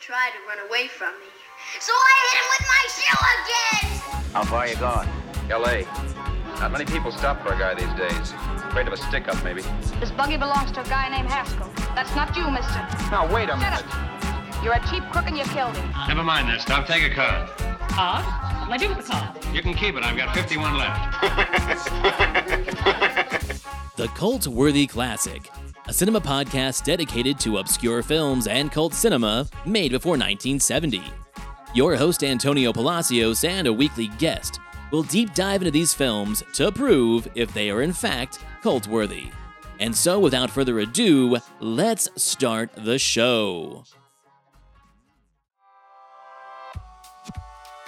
tried to run away from me. So I hit him with my shoe again! How far you going? L.A. Not many people stop for a guy these days. Afraid of a stick-up, maybe. This buggy belongs to a guy named Haskell. That's not you, mister. Now, wait a Shut minute. up. You're a cheap crook and you killed him. Never mind that stuff. Take a car. Car? What'll I do with the car? You can keep it. I've got 51 left. The Cult Worthy Classic, a cinema podcast dedicated to obscure films and cult cinema made before 1970. Your host, Antonio Palacios, and a weekly guest will deep dive into these films to prove if they are in fact cult worthy. And so, without further ado, let's start the show.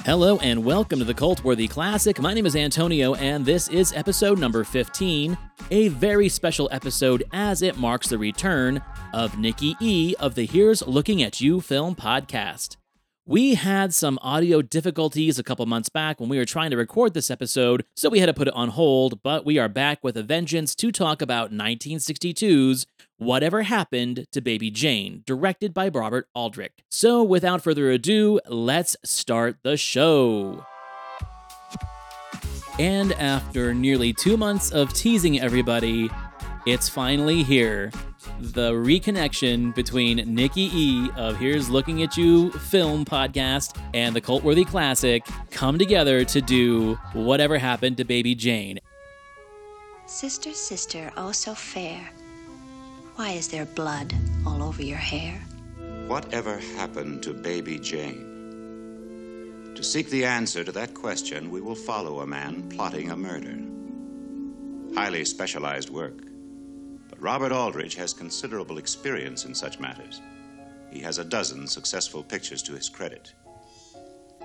Hello and welcome to the Cult Worthy Classic. My name is Antonio, and this is episode number 15, a very special episode as it marks the return of Nikki E of the Here's Looking at You film podcast. We had some audio difficulties a couple months back when we were trying to record this episode, so we had to put it on hold, but we are back with a vengeance to talk about 1962's Whatever Happened to Baby Jane, directed by Robert Aldrich. So, without further ado, let's start the show. And after nearly two months of teasing everybody, it's finally here. The reconnection between Nikki E of Here's Looking at You film podcast and the Cult Worthy Classic come together to do Whatever Happened to Baby Jane. Sister, sister, oh so fair. Why is there blood all over your hair? Whatever happened to baby Jane? To seek the answer to that question, we will follow a man plotting a murder. Highly specialized work. But Robert Aldrich has considerable experience in such matters. He has a dozen successful pictures to his credit.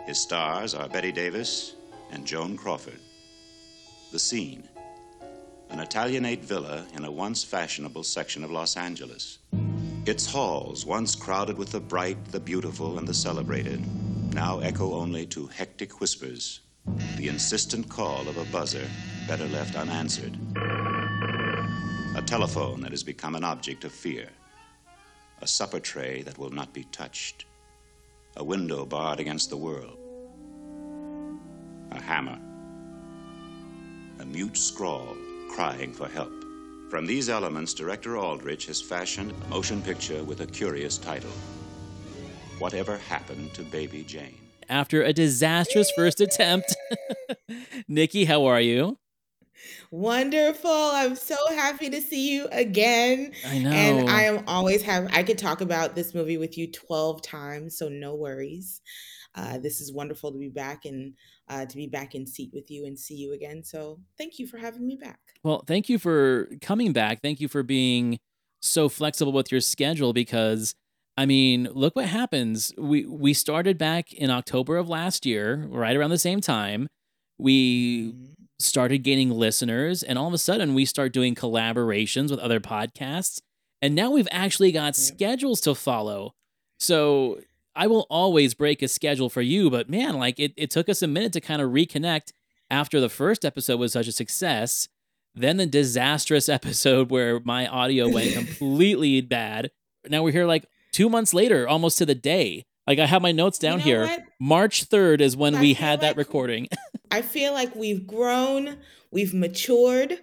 His stars are Bette Davis and Joan Crawford. The scene an Italianate villa in a once fashionable section of Los Angeles. Its halls, once crowded with the bright, the beautiful, and the celebrated, now echo only to hectic whispers, the insistent call of a buzzer better left unanswered. A telephone that has become an object of fear. A supper tray that will not be touched. A window barred against the world. A hammer. A mute scrawl crying for help. From these elements, director Aldrich has fashioned a motion picture with a curious title Whatever Happened to Baby Jane? After a disastrous first attempt, Nikki, how are you? Wonderful. I'm so happy to see you again. I know. And I am always have I could talk about this movie with you 12 times, so no worries. Uh, this is wonderful to be back and uh, to be back in seat with you and see you again. So thank you for having me back. Well, thank you for coming back. Thank you for being so flexible with your schedule because I mean, look what happens. We we started back in October of last year, right around the same time. We Mm-hmm. started gaining listeners and all of a sudden we start doing collaborations with other podcasts and now we've actually got schedules to follow. So I will always break a schedule for you, but man, like it, it took us a minute to kind of reconnect after the first episode was such a success. Then the disastrous episode where my audio went completely bad. Now we're here like two months later, almost to the day. Like I have my notes down know here. what? March 3rd is when I we had that recording. I feel like we've grown, we've matured.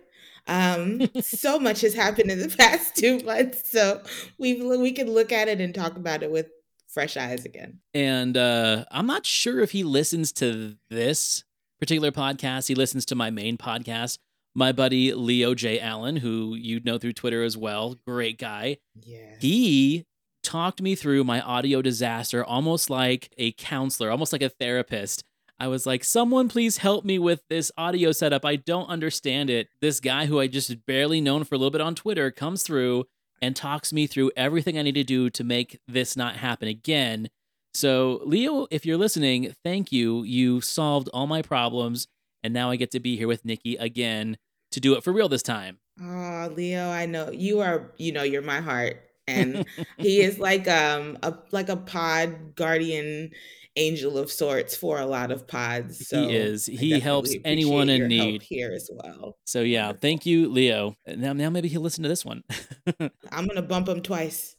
Um, so much has happened in the past two months, so we've we can look at it and talk about it with fresh eyes again. and uh, I'm not sure if he listens to this particular podcast. He listens to my main podcast. My buddy Leo J. Allen, who you'd know through Twitter as well, great guy. Yeah. He talked me through my audio disaster almost like a counselor, almost like a therapist. I was like, someone please help me with this audio setup. I don't understand it. This guy who I just barely known for a little bit on Twitter comes through and talks me through everything I need to do to make this not happen again. So, Leo, if you're listening, thank you. You solved all my problems, and now I get to be here with Nikki again to do it for real this time. Oh, Leo, I know you are, you know, you're my heart. And he is like um a like a pod guardian angel of sorts for a lot of pods. So he is. He helps anyone in need. here as well. So yeah, thank you, Leo. Now, now maybe he'll listen to this one. I'm gonna bump him twice.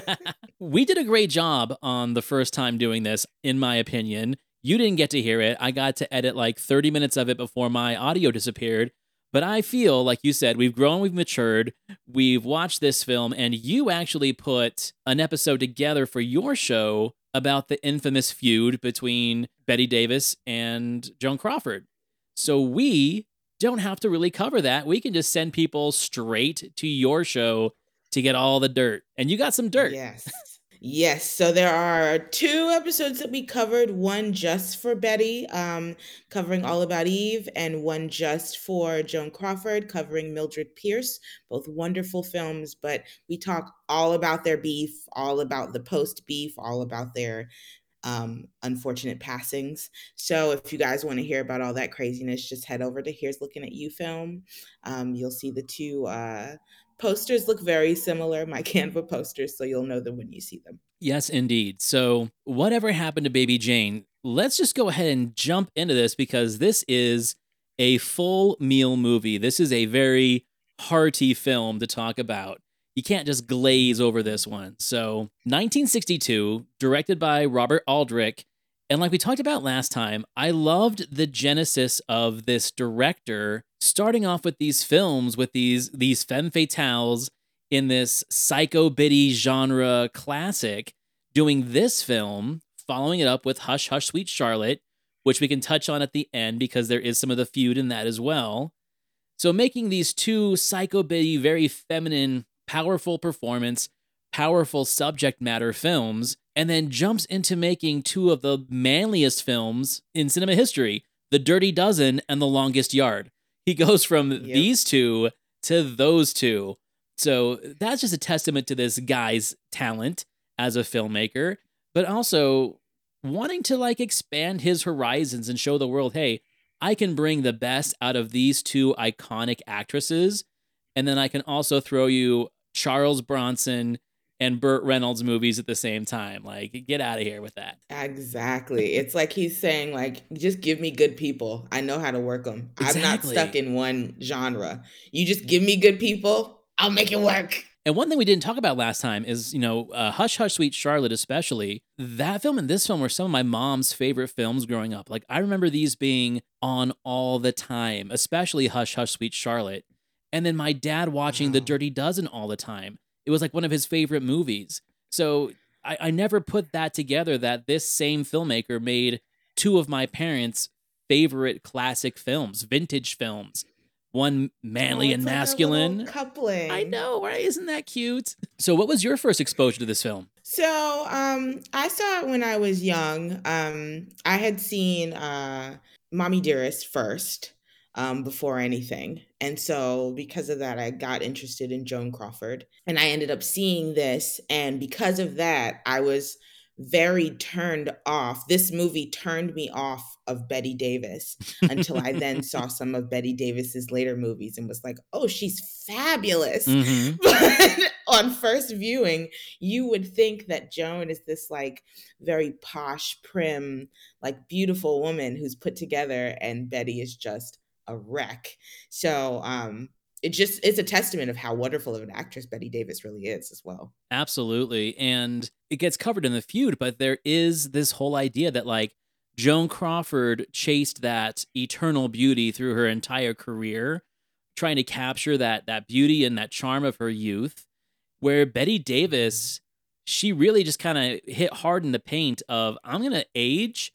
we did a great job on the first time doing this, in my opinion. You didn't get to hear it. I got to edit like 30 minutes of it before my audio disappeared. But I feel, like you said, we've grown, we've matured, we've watched this film, and you actually put an episode together for your show about the infamous feud between Bette Davis and Joan Crawford. So we don't have to really cover that. We can just send people straight to your show to get all the dirt. And you got some dirt. Yes. Yes, so there are two episodes that we covered, one just for Bette, um, covering All About Eve, and one just for Joan Crawford, covering Mildred Pierce. Both wonderful films, but we talk all about their beef, all about the post beef, all about their um, unfortunate passings. So if you guys want to hear about all that craziness, just head over to Here's Looking at You film. Um, you'll see the two uh, posters look very similar, my Canva posters, so you'll know them when you see them. Yes, indeed. So, whatever happened to Baby Jane? Let's just go ahead and jump into this because this is a full meal movie. This is a very hearty film to talk about. You can't just glaze over this one. So, 1962, directed by Robert Aldrich. And like we talked about last time, I loved the genesis of this director starting off with these films with these these femme fatales in this psycho biddy genre classic, doing this film, following it up with Hush Hush Sweet Charlotte, which we can touch on at the end because there is some of the feud in that as well. So making these two psycho biddy, very feminine, powerful performance, powerful subject matter films, and then jumps into making two of the manliest films in cinema history, The Dirty Dozen and The Longest Yard. He goes from Yep. these two to those two. So that's just a testament to this guy's talent as a filmmaker, but also wanting to like expand his horizons and show the world, hey, I can bring the best out of these two iconic actresses, and then I can also throw you Charles Bronson and Burt Reynolds movies at the same time. Like, get out of here with that. Exactly. It's like he's saying, like, just give me good people. I know how to work them. I'm not stuck in one genre. You just give me good people, I'll make it work. And one thing we didn't talk about last time is, you know, uh, Hush Hush Sweet Charlotte, especially. That film and this film were some of my mom's favorite films growing up. Like, I remember these being on all the time, especially Hush Hush Sweet Charlotte. And then my dad watching The Dirty Dozen all the time. It was like one of his favorite movies. So I, I never put that together that this same filmmaker made two of my parents' favorite classic films, vintage films. One manly Oh, and like masculine. coupling. I know, right? Isn't that cute? So, what was your first exposure to this film? So, um, I saw it when I was young. Um, I had seen uh, Mommy Dearest first um, before anything. And so, because of that, I got interested in Joan Crawford. And I ended up seeing this. And because of that, I was very turned off. This movie turned me off of Bette Davis until I then saw some of Bette Davis's later movies and was like, oh, she's fabulous. Mhm. But on first viewing, you would think that Joan is this like very posh, prim, like beautiful woman who's put together, and Bette is just a wreck. So um it just it's a testament of how wonderful of an actress Bette Davis really is as well. Absolutely. And it gets covered in the feud, but there is this whole idea that, like, Joan Crawford chased that eternal beauty through her entire career, trying to capture that that beauty and that charm of her youth. Where Bette Davis, she really just kind of hit hard in the paint of I'm gonna age,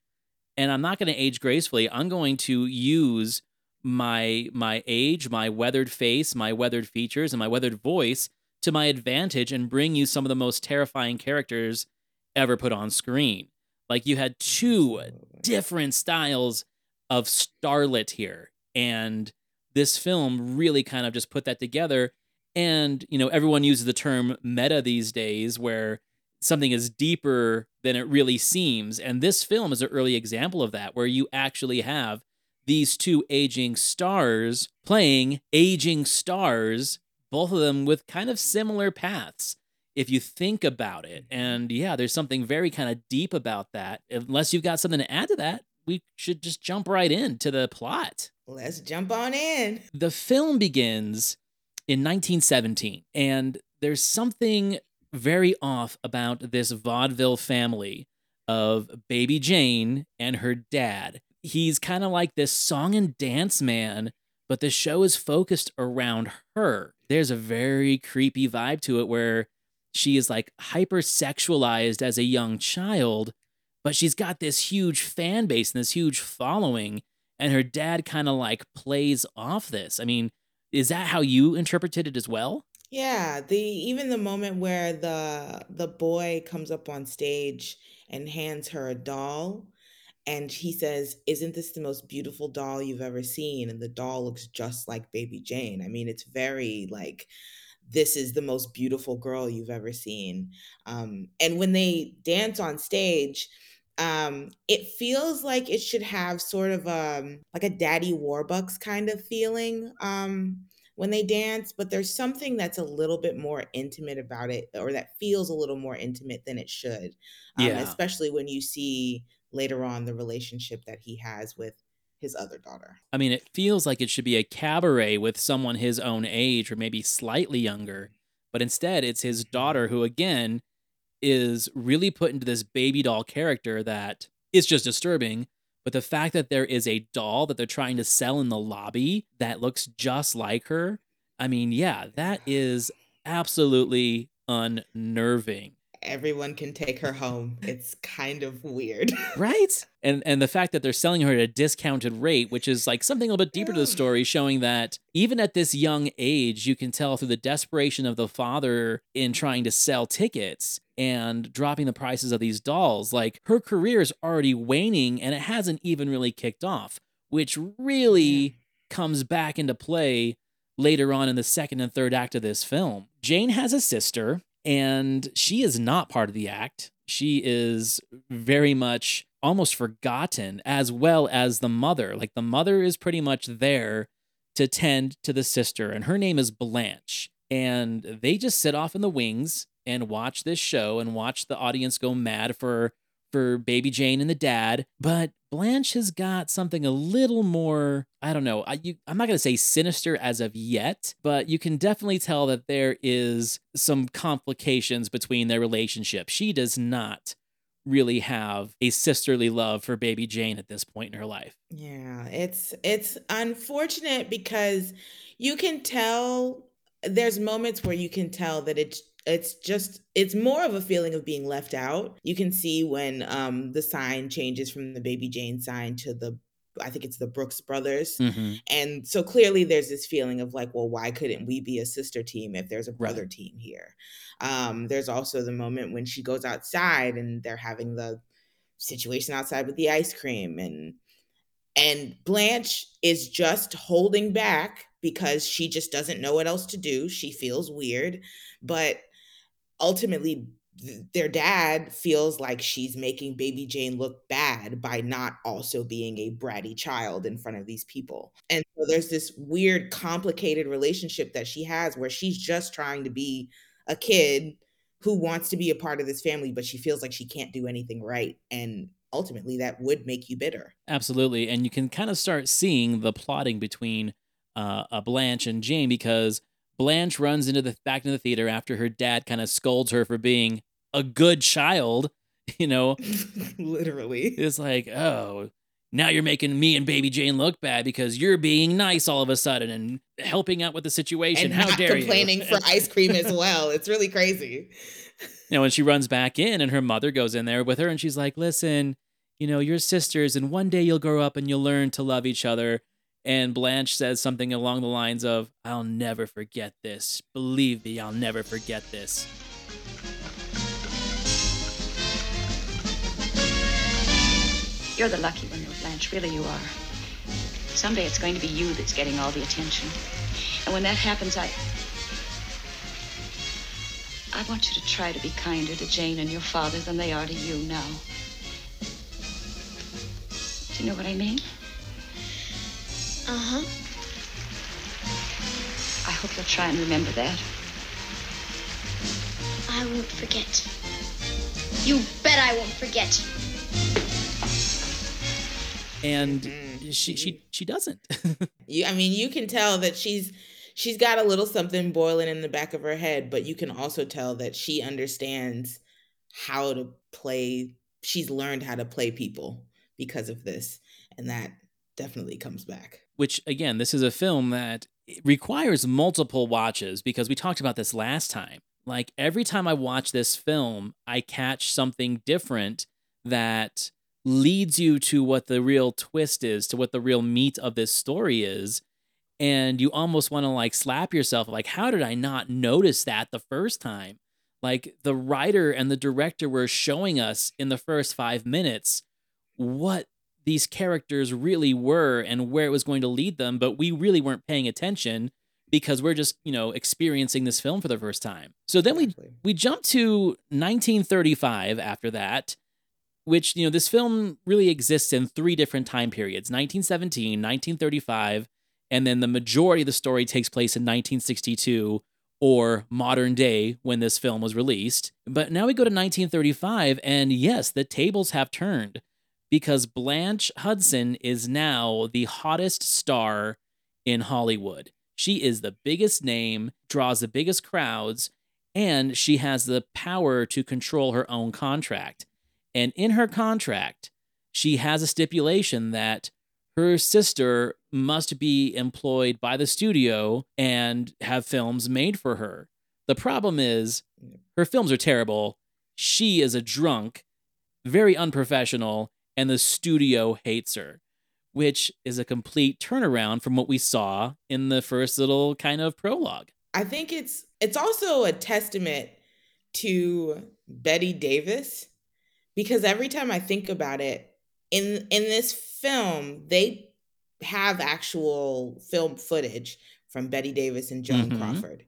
and I'm not gonna age gracefully. I'm going to use my my age, my weathered face, my weathered features, and my weathered voice to my advantage and bring you some of the most terrifying characters ever put on screen. Like you had two different styles of starlet here. And this film really kind of just put that together. And, you know, everyone uses the term meta these days where something is deeper than it really seems. And this film is an early example of that, where you actually have these two aging stars playing aging stars, both of them with kind of similar paths. if you think about it. Mm-hmm. And yeah, there's something very kind of deep about that. Unless you've got something to add to that, we should just jump right into the plot. Let's jump on in. The film begins in 1917, and there's something very off about this vaudeville family of baby Jane and her dad. He's kind of like this song and dance man, but the show is focused around her. There's a very creepy vibe to it where she is like hypersexualized as a young child, but she's got this huge fan base and this huge following. And her dad kind of like plays off this. I mean, is that how you interpreted it as well? Yeah, the even the moment where the the boy comes up on stage and hands her a doll and he says, "Isn't this the most beautiful doll you've ever seen?" and the doll looks just like baby Jane. I mean, it's very like this is the most beautiful girl you've ever seen. Um, and when they dance on stage, um, it feels like it should have sort of um like a daddy warbucks kind of feeling um when they dance, but there's something that's a little bit more intimate about it, or that feels a little more intimate than it should. Um, Yeah. especially when you see later on the relationship that he has with his other daughter. I mean, it feels like it should be a cabaret with someone his own age or maybe slightly younger, but instead it's his mm-hmm. daughter who, again, is really put into this baby doll character that is just disturbing. But the fact that there is a doll that they're trying to sell in the lobby that looks just like her, I mean, yeah, that is absolutely unnerving. Everyone can take her home. It's kind of weird. right? And and the fact that they're selling her at a discounted rate which is like something a little bit deeper to the story showing that even at this young age you can tell through the desperation of the father in trying to sell tickets and dropping the prices of these dolls like her career is already waning and it hasn't even really kicked off which really comes back into play later on in the second and third act of this film. Jane has a sister and she is not part of the act. She is very much almost forgotten, as well as the mother. Like the mother is pretty much there to tend to the sister, and her name is Blanche. And they just sit off in the wings and watch this show and watch the audience go mad for for baby Jane and the dad. But Blanche has got something a little more, I don't know, I, you, I'm not going to say sinister as of yet, but you can definitely tell that there is some complications between their relationship. She does not really have a sisterly love for baby Jane at this point in her life. Yeah, it's it's unfortunate because you can tell there's moments where you can tell that it's it's just it's more of a feeling of being left out. You can see when um the sign changes from the baby Jane sign to the I think it's the Brooks brothers. Mhm. And so clearly there's this feeling of like, well, why couldn't we be a sister team if there's a brother Right. team here? Um, there's also the moment when she goes outside and they're having the situation outside with the ice cream and and Blanche is just holding back because she just doesn't know what else to do. She feels weird, but ultimately th- their dad feels like she's making baby Jane look bad by not also being a bratty child in front of these people. And so there's this weird complicated relationship that she has where she's just trying to be a kid who wants to be a part of this family but she feels like she can't do anything right and ultimately that would make you bitter. Absolutely. And you can kind of start seeing the plotting between uh, Blanche and Jane because Blanche runs into the back into the theater after her dad kind of scolds her for being a good child. You know, Literally. it's like, oh, now you're making me and baby Jane look bad because you're being nice all of a sudden and helping out with the situation. and How not dare complaining you? for ice cream as well. It's really crazy. you know, and she runs back in, and her mother goes in there with her, and she's like, "Listen, you know, you're sisters, and one day you'll grow up and you'll learn to love each other." And Blanche says something along the lines of, "I'll never forget this. Believe me, I'll never forget this." You're the lucky one, though, Blanche. Really, you are. Someday it's going to be you that's getting all the attention. And when that happens, I. I want you to try to be kinder to Jane and your father than they are to you now. Do you know what I mean? Uh huh. I hope you'll try and remember that. I won't forget. You bet I won't forget. And Mm-hmm. she she she doesn't. You, I mean, you can tell that she's she's got a little something boiling in the back of her head, but you can also tell that she understands how to play. She's learned how to play people because of this, and that definitely comes back. Which again, this is a film that requires multiple watches because we talked about this last time. Like every time I watch this film, I catch something different that leads you to what the real twist is, to what the real meat of this story is. And you almost want to like slap yourself, like, how did I not notice that the first time? Like the writer and the director were showing us in the first five minutes what these characters really were and where it was going to lead them, but we really weren't paying attention because we're just, you know, experiencing this film for the first time. So then we we jump to 1935 after that, which, you know, this film really exists in three different time periods 1917, 1935, and then the majority of the story takes place in 1962 or modern day when this film was released. But now we go to 1935, and yes, the tables have turned because Blanche Hudson is now the hottest star in Hollywood. She is the biggest name, draws the biggest crowds, and she has the power to control her own contract. And in her contract, she has a stipulation that her sister must be employed by the studio and have films made for her. The problem is, her films are terrible. She is a drunk, very unprofessional, and the studio hates her, which is a complete turnaround from what we saw in the first little kind of prologue. I think it's it's also a testament to Bette Davis because every time I think about it in in this film they have actual film footage from Bette Davis and Joan Mhm. Crawford.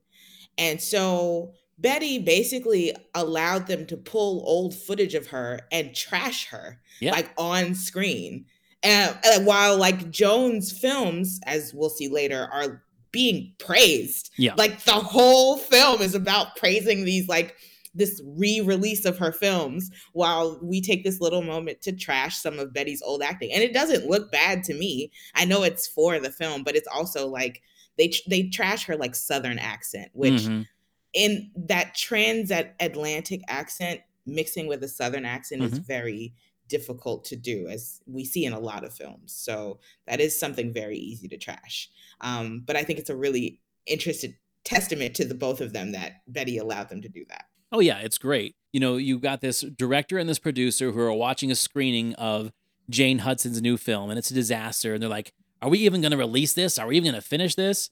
And so Bette basically allowed them to pull old footage of her and trash her Yeah. like on screen. And, and while like Joan's films, as we'll see later, are being praised. Yeah. Like the whole film is about praising these like this re-release of her films while we take this little moment to trash some of Bette's old acting. And it doesn't look bad to me. I know it's for the film, but it's also like they they trash her like southern accent, which Mhm. In that transatlantic accent mixing with a southern accent is Mhm. very difficult to do as we see in a lot of films so that is something very easy to trash um, but i think it's a really interesting testament to the both of them that bette allowed them to do that Oh yeah, it's great. You know, you got this director and this producer who are watching a screening of Jane Hudson's new film, and it's a disaster. And they're like, "Are we even going to release this? Are we even going to finish this?"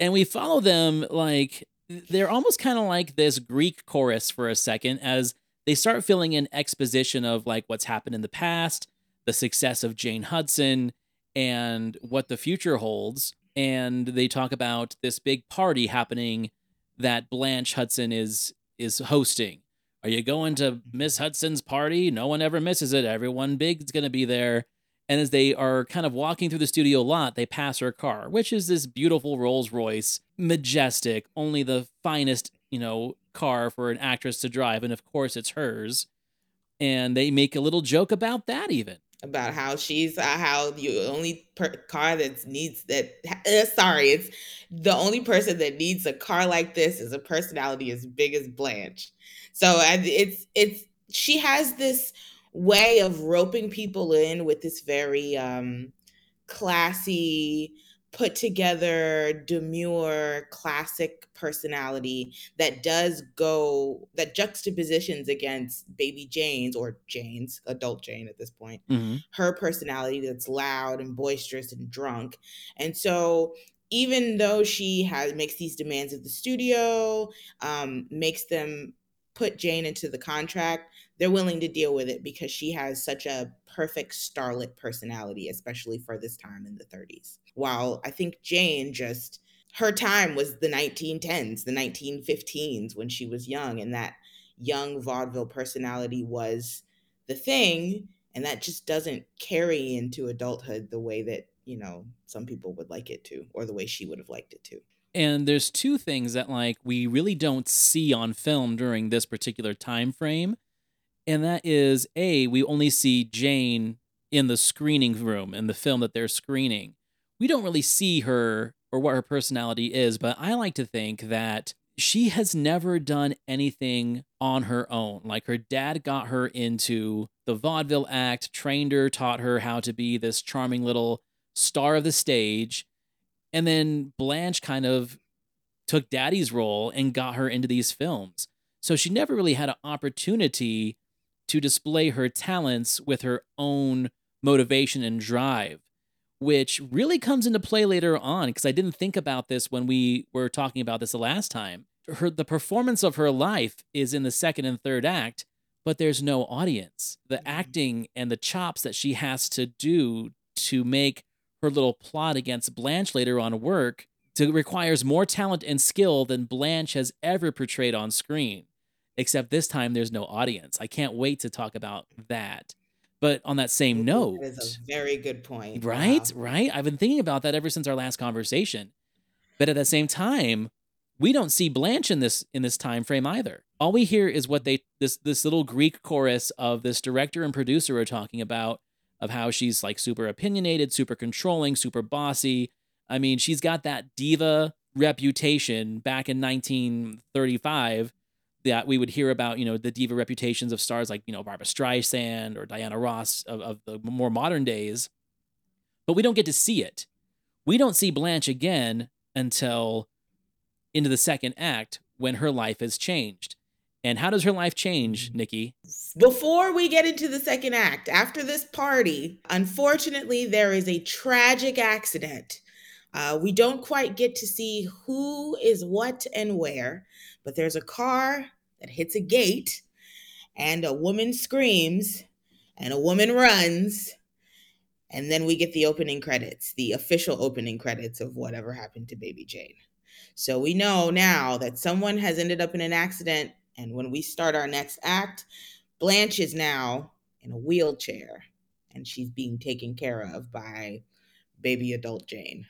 And we follow them like they're almost kind of like this Greek chorus for a second as they start filling in exposition of like what's happened in the past, the success of Jane Hudson, and what the future holds. And they talk about this big party happening that Blanche Hudson is is hosting. Are you going to Miss Hudson's party? No one ever misses it. Everyone big is going to be there. And as they are kind of walking through the studio lot, they pass her car, which is this beautiful Rolls Royce, majestic, only the finest, you know, car for an actress to drive. And of course, it's hers. And they make a little joke about that, even. about how she's uh, how the only per- car that needs that uh, sorry it's the only person that needs a car like this is a personality as big as blanche so it's it's she has this way of roping people in with this very um classy put together demure classic personality that does go that juxtapositions against baby jane's or jane's adult jane at this point Mm-hmm. her personality that's loud and boisterous and drunk. And so even though she has makes these demands of the studio, um, makes them put Jane into the contract, they're willing to deal with it because she has such a perfect starlet personality, especially for this time in the 30s. While I think Jane just her time was the 1910s, the 1915s when she was young, and that young vaudeville personality was the thing and that just doesn't carry into adulthood the way that you know some people would like it to or the way she would have liked it to And there's two things that like we really don't see on film during this particular time frame. And that is A, we only see Jane in the screening room in the film that they're screening. We don't really see her or what her personality is, but I like to think that she has never done anything on her own. Like her dad got her into the vaudeville act, trained her, taught her how to be this charming little star of the stage. And then Blanche kind of took daddy's role and got her into these films. So she never really had an opportunity to display her talents with her own motivation and drive, which really comes into play later on because I didn't think about this when we were talking about this the last time. Her the performance of her life is in the second and third act, but there's no audience. The mm-hmm. acting and the chops that she has to do to make her little plot against Blanche later on work to, requires more talent and skill than Blanche has ever portrayed on screen. Except this time there's no audience. I can't wait to talk about that. But on that same note, That is a very good point. right, Wow. right, I've been thinking about that ever since our last conversation. But at the same time, we don't see Blanche in this in this time frame either. All we hear is what they this this little Greek chorus of this director and producer are talking about of how she's like super opinionated, super controlling, super bossy. I mean, she's got that diva reputation back in 1935 that we would hear about, you know, the diva reputations of stars like, you know, Barbra Streisand or Diana Ross of, of the more modern days. But we don't get to see it. We don't see Blanche again until into the second act when her life has changed. And how does her life change, Nikki? Before we get into the second act, after this party, unfortunately, there is a tragic accident. Uh, we don't quite get to see who is what and where, but there's a car that hits a gate, and a woman screams, and a woman runs, and then we get the opening credits, the official opening credits of whatever happened to Baby Jane. So we know now that someone has ended up in an accident, and when we start our next act, Blanche is now in a wheelchair and she's being taken care of by baby adult Jane.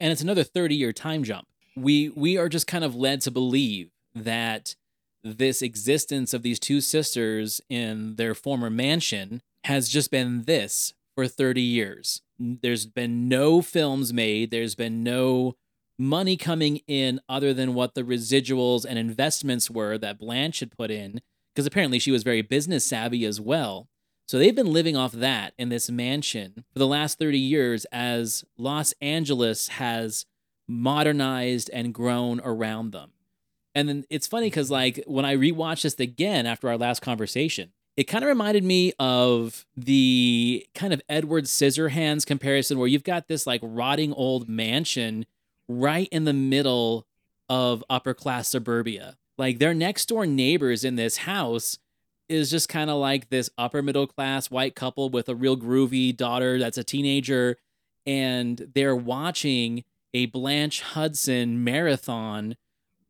and it's another 30 year time jump we we are just kind of led to believe that this existence of these two sisters in their former mansion has just been this for 30 years. There's been no films made. There's been no money coming in other than what the residuals and investments were that blanche had put in because apparently she was very business savvy as well. So they've been living off that in this mansion for the last 30 years as Los Angeles has modernized and grown around them. And then it's funny because, mm-hmm. like, when I rewatched this again after our last conversation, it kind of reminded me of the kind of Edward Scissorhands comparison where you've got this like rotting old mansion right in the middle of upper class suburbia. Like their next door neighbors in this house is just kind of like this upper middle class white couple with a real groovy daughter that's a teenager and they're watching a Blanche Hudson marathon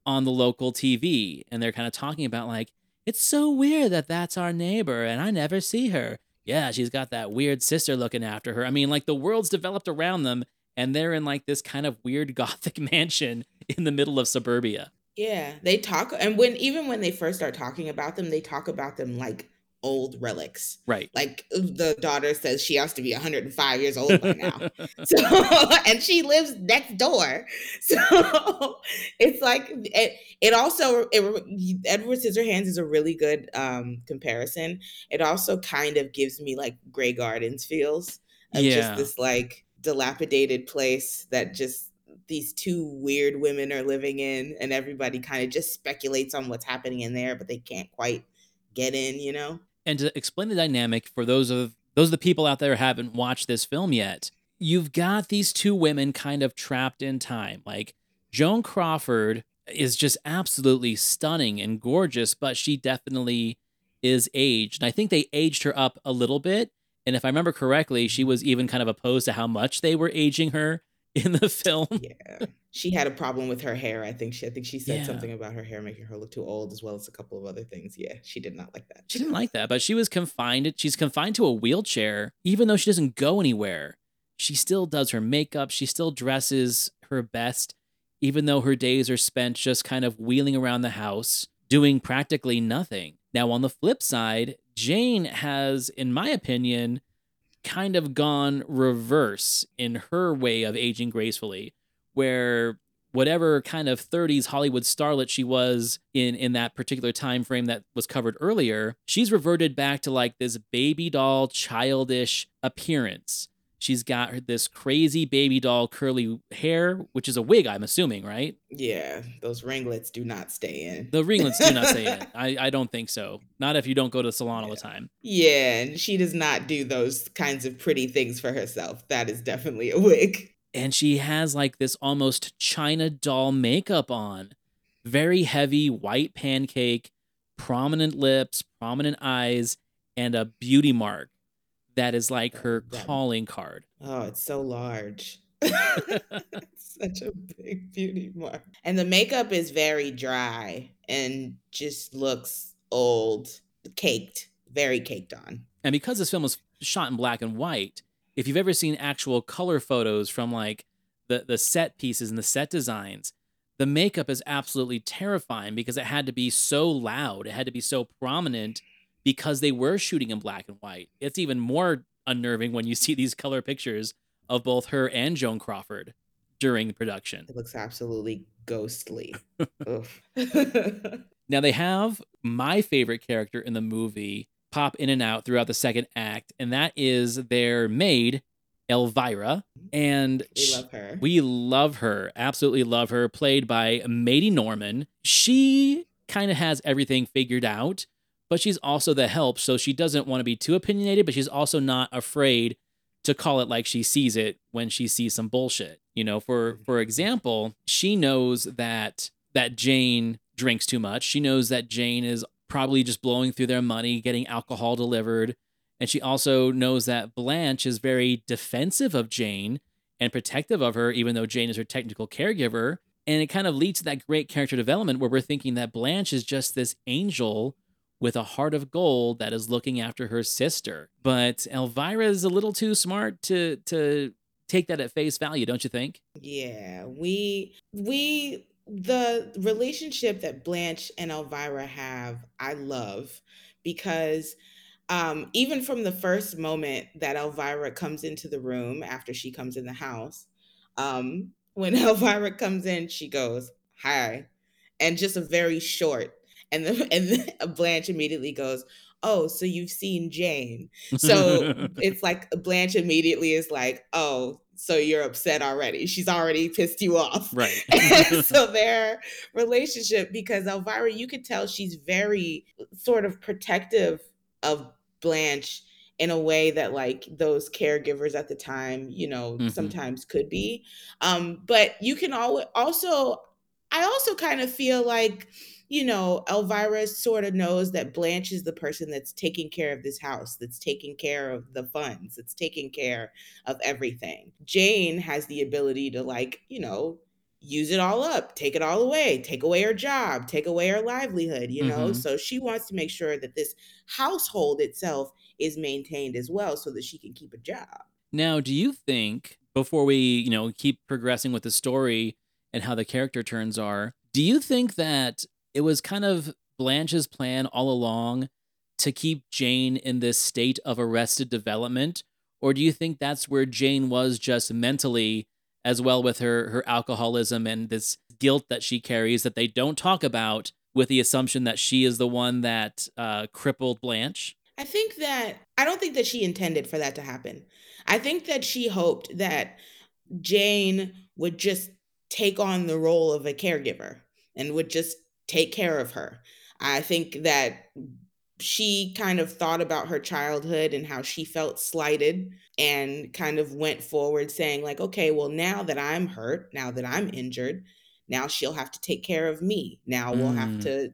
on the local TV and they're kind of talking about like it's so weird that that's our neighbor and I never see her. Yeah, she's got that weird sister looking after her. I mean, like the world's developed around them and they're in like this kind of weird gothic mansion in the middle of suburbia. Yeah, they talk and when even when they first start talking about them, they talk about them like old relics. Right. Like the daughter says she has to be 105 years old by now. so and she lives next door. So it's like it, it also it, Edward Scissorhands is a really good um comparison. It also kind of gives me like Grey Gardens feels of Yeah. just this like dilapidated place that just these two weird women are living in and everybody kind of just speculates on what's happening in there but they can't quite get in you know and to explain the dynamic for those of those of the people out there who haven't watched this film yet you've got these two women kind of trapped in time. Like joan crawford is just absolutely stunning and gorgeous but she definitely is aged. And i think they aged her up a little bit. And if i remember correctly she mm-hmm. was even kind of opposed to how much they were aging her in the film yeah she had a problem with her hair i think she i think she said Yeah. something about her hair making her look too old as well as a couple of other things yeah she did not like that She didn't like that, but she was confined. She's confined to a wheelchair, even though she doesn't go anywhere. She still does her makeup. She still dresses her best, even though her days are spent just kind of wheeling around the house, doing practically nothing. Now, on the flip side, Jane has, in my opinion, kind of gone reverse in her way of aging gracefully, where whatever kind of 30s Hollywood starlet she was in in that particular time frame that was covered earlier, she's reverted back to like this baby doll childish appearance. She's got this crazy baby doll curly hair, which is a wig, I'm assuming, right? Yeah, those ringlets do not stay in. The ringlets do not stay in. I, I don't think so. Not if you don't go to the salon all the time. Yeah, and she does not do those kinds of pretty things for herself. That is definitely a wig and she has like this almost china doll makeup on very heavy white pancake prominent lips prominent eyes and a beauty mark that is like her calling card. Oh it's so large. It's such a big beauty mark. And the makeup is very dry and just looks old caked very caked on. And because this film was shot in black and white if you've ever seen actual color photos from like the the set pieces and the set designs, the makeup is absolutely terrifying because it had to be so loud, it had to be so prominent because they were shooting in black and white. It's even more unnerving when you see these color pictures of both her and Joan Crawford during production. It looks absolutely ghostly. now they have my favorite character in the movie pop in and out throughout the second act, and that is their maid, Elvira. And we love her. We love her. Absolutely love her. Played by Maidie Norman. She kind of has everything figured out, but she's also the help. So she doesn't want to be too opinionated, but she's also not afraid to call it like she sees it when she sees some bullshit. You know, for mm-hmm. for example, she knows that that Jane drinks too much. She knows that Jane is probably just blowing through their money, getting alcohol delivered. And she also knows that Blanche is very defensive of Jane and protective of her, even though Jane is her technical caregiver. And it kind of leads to that great character development where we're thinking that Blanche is just this angel with a heart of gold that is looking after her sister. But Elvira is a little too smart to to take that at face value, don't you think? Yeah, we we the relationship that Blanche and Elvira have, I love because um, even from the first moment that Elvira comes into the room after she comes in the house, um, when Elvira comes in, she goes, Hi, and just a very short. And the, and the, Blanche immediately goes, Oh, so you've seen Jane. So it's like Blanche immediately is like, Oh, so you're upset already. She's already pissed you off. Right. so their relationship, because Elvira, you could tell she's very sort of protective of Blanche in a way that like those caregivers at the time, you know, mm-hmm. sometimes could be. Um, but you can al- also, I also kind of feel like you know, Elvira sort of knows that Blanche is the person that's taking care of this house, that's taking care of the funds, that's taking care of everything. Jane has the ability to, like, you know, use it all up, take it all away, take away her job, take away her livelihood, you know? Mm-hmm. So she wants to make sure that this household itself is maintained as well so that she can keep a job. Now, do you think before we, you know, keep progressing with the story and how the character turns are, do you think that it was kind of Blanche's plan all along to keep Jane in this state of arrested development? Or do you think that's where Jane was just mentally, as well with her, her alcoholism and this guilt that she carries that they don't talk about, with the assumption that she is the one that uh, crippled Blanche? I think that I don't think that she intended for that to happen. I think that she hoped that Jane would just take on the role of a caregiver and would just take care of her. I think that she kind of thought about her childhood and how she felt slighted and kind of went forward saying like okay well now that i'm hurt now that i'm injured now she'll have to take care of me now mm. we'll have mm. to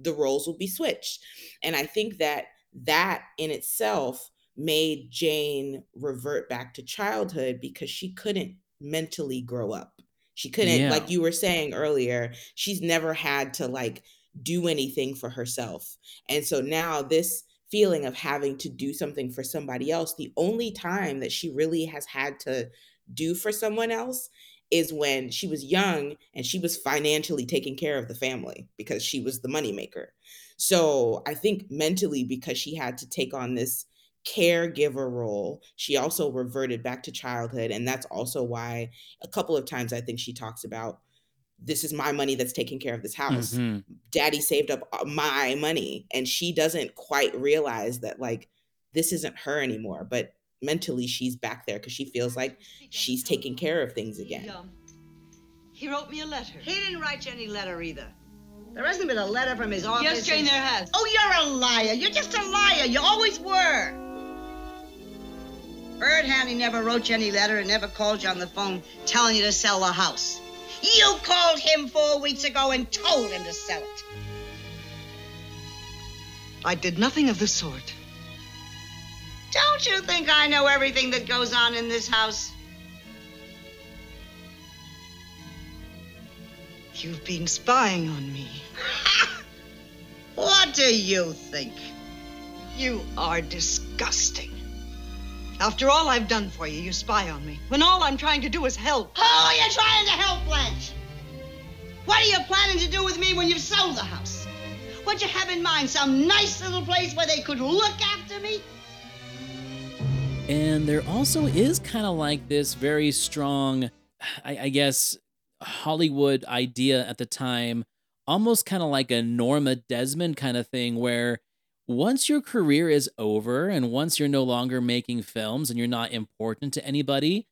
the roles will be switched and i think that that in itself made jane revert back to childhood because she couldn't mentally grow up she couldn't, yeah. like you were saying earlier, she's never had to like do anything for herself. And so now this feeling of having to do something for somebody else, the only time that she really has had to do for someone else is when she was young and she was financially taking care of the family because she was the moneymaker. So I think mentally, because she had to take on this caregiver role, she also reverted back to childhood. And that's also why a couple of times I think she talks about this is my money that's taking care of this house. Mhm. Daddy saved up uh, my money. And she doesn't quite realize that, like, this isn't her anymore. But mentally, she's back there because she feels like she's taking care of things again. He wrote me a letter. He didn't write you any letter either. There hasn't been a letter from his office. Yes, Jane, there has. Oh, you're a liar. You're just a liar. You always were. Bird Handy never wrote you any letter and never called you on the phone telling you to sell the house. You called him four weeks ago and told him to sell it. I did nothing of the sort. Don't you think I know everything that goes on in this house? You've been spying on me. What do you think? You are disgusting. After all I've done for you, you spy on me. When all I'm trying to do is help. Who are you trying to help, Blanche? What are you planning to do with me when you've sold the house? What you have in mind? Some nice little place where they could look after me? And there also is kind of like this very strong, I, I guess, Hollywood idea at the time, almost kind of like a Norma Desmond kind of thing, where once your career is over and once you're no longer making films and you're not important to anybody,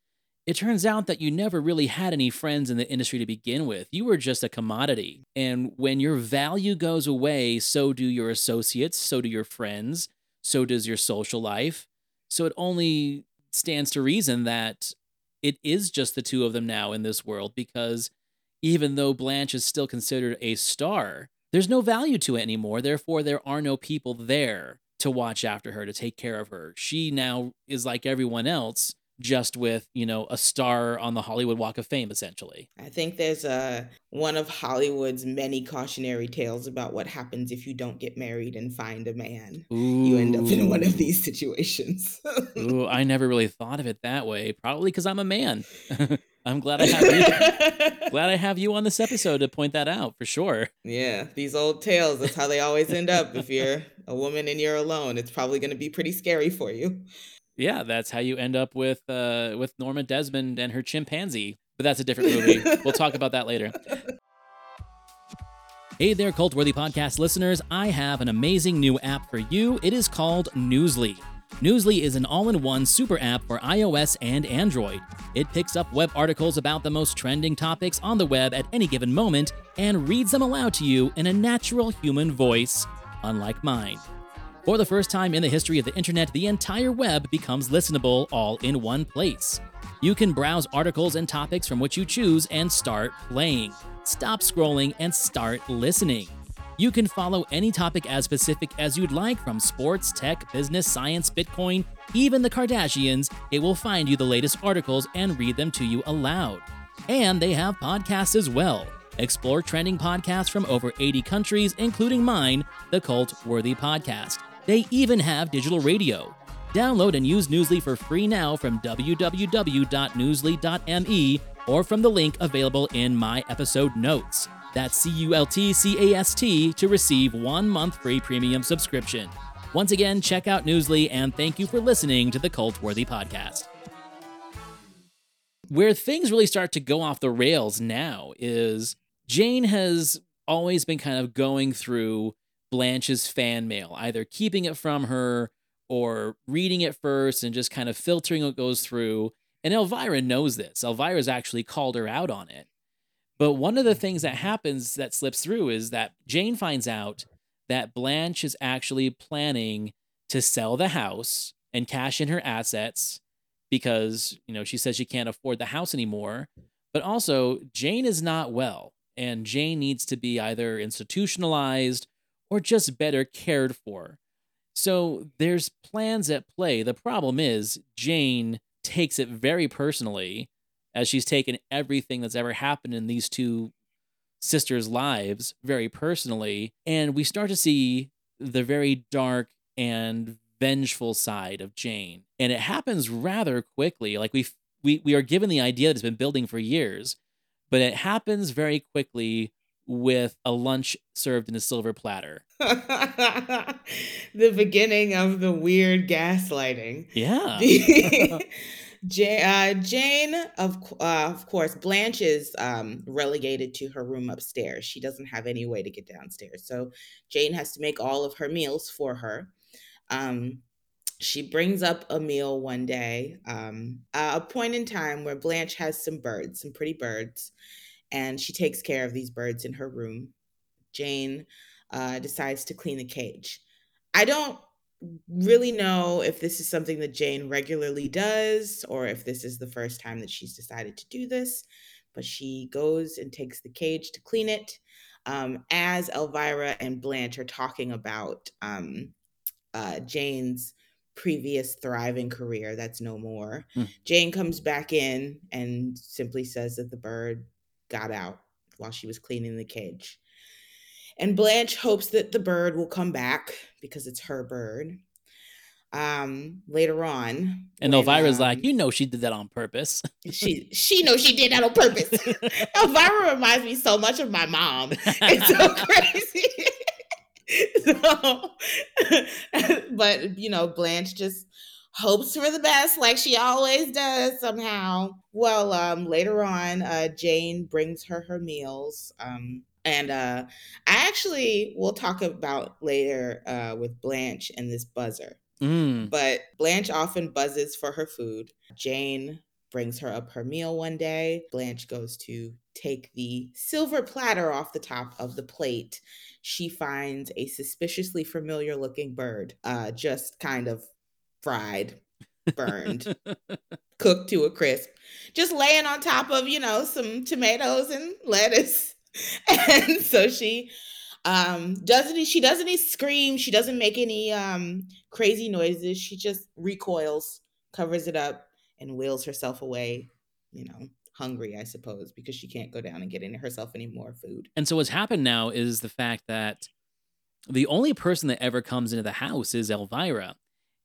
it turns out that you never really had any friends in the industry to begin with. You were just a commodity. And when your value goes away, so do your associates, so do your friends, so does your social life. So it only stands to reason that it is just the two of them now in this world because even though Blanche is still considered a star, there's no value to it anymore. Therefore, there are no people there to watch after her, to take care of her. She now is like everyone else, just with, you know, a star on the Hollywood Walk of Fame, essentially. I think there's a one of Hollywood's many cautionary tales about what happens if you don't get married and find a man. You end up in one of these situations. Ooh, I never really thought of it that way. Probably because I'm a man. I'm glad I have you. glad I have you on this episode to point that out for sure. yeah, these old tales, that's how they always end up. If you're a woman and you're alone, it's probably going to be pretty scary for you. Yeah, that's how you end up with uh with Norma Desmond and her chimpanzee. But that's a different movie. we'll talk about that later. Hey there, Cultworthy Podcast listeners. I have an amazing new app for you. It is called Newsly. Newsly is an all in one super app for iOS and Android. It picks up web articles about the most trending topics on the web at any given moment and reads them aloud to you in a natural human voice, unlike mine. For the first time in the history of the internet, the entire web becomes listenable all in one place. You can browse articles and topics from which you choose and start playing. Stop scrolling and start listening. You can follow any topic as specific as you'd like from sports, tech, business, science, Bitcoin, even the Kardashians. It will find you the latest articles and read them to you aloud. And they have podcasts as well. Explore trending podcasts from over 80 countries, including mine, the Cult Worthy Podcast. They even have digital radio. Download and use Newsly for free now from www.newsly.me or from the link available in my episode notes. That's C U L T C A S T to receive one month free premium subscription. Once again, check out Newsly and thank you for listening to the Cult Worthy Podcast. Where things really start to go off the rails now is Jane has always been kind of going through Blanche's fan mail, either keeping it from her or reading it first and just kind of filtering what goes through. And Elvira knows this. Elvira's actually called her out on it. But one of the things that happens that slips through is that Jane finds out that Blanche is actually planning to sell the house and cash in her assets because, you know, she says she can't afford the house anymore. But also, Jane is not well, and Jane needs to be either institutionalized or just better cared for. So there's plans at play. The problem is, Jane takes it very personally as she's taken everything that's ever happened in these two sisters' lives very personally. And we start to see the very dark and vengeful side of Jane. And it happens rather quickly. Like we we we are given the idea that it's been building for years, but it happens very quickly with a lunch served in a silver platter. the beginning of the weird gaslighting. Yeah. Uh, Jane, of uh, of course, Blanche is um, relegated to her room upstairs. She doesn't have any way to get downstairs, so Jane has to make all of her meals for her. Um, she brings up a meal one day, um, a point in time where Blanche has some birds, some pretty birds, and she takes care of these birds in her room. Jane uh, decides to clean the cage. I don't really know if this is something that Jane regularly does or if this is the first time that she's decided to do this, but she goes and takes the cage to clean it. Um, as Elvira and Blanche are talking about um, uh, Jane's previous thriving career that's no more, Hmm. Jane comes back in and simply says that the bird got out while she was cleaning the cage. And Blanche hopes that the bird will come back because it's her bird. Um, later on, And when, Elvira's um, like, you know, she did that on purpose. she she knows she did that on purpose. Elvira reminds me so much of my mom. It's so crazy. so, but you know, Blanche just hopes for the best, like she always does somehow. Well, um, later on, uh, Jane brings her her meals. Um, and uh, I actually will talk about later uh, with Blanche and this buzzer. Mm. But Blanche often buzzes for her food. Jane brings her up her meal one day. Blanche goes to take the silver platter off the top of the plate. She finds a suspiciously familiar looking bird, uh, just kind of fried, burned, cooked to a crisp, just laying on top of, you know, some tomatoes and lettuce. And so she um doesn't she doesn't scream she doesn't make any um crazy noises she just recoils covers it up and wheels herself away you know hungry i suppose because she can't go down and get in herself any more food And so what's happened now is the fact that the only person that ever comes into the house is Elvira.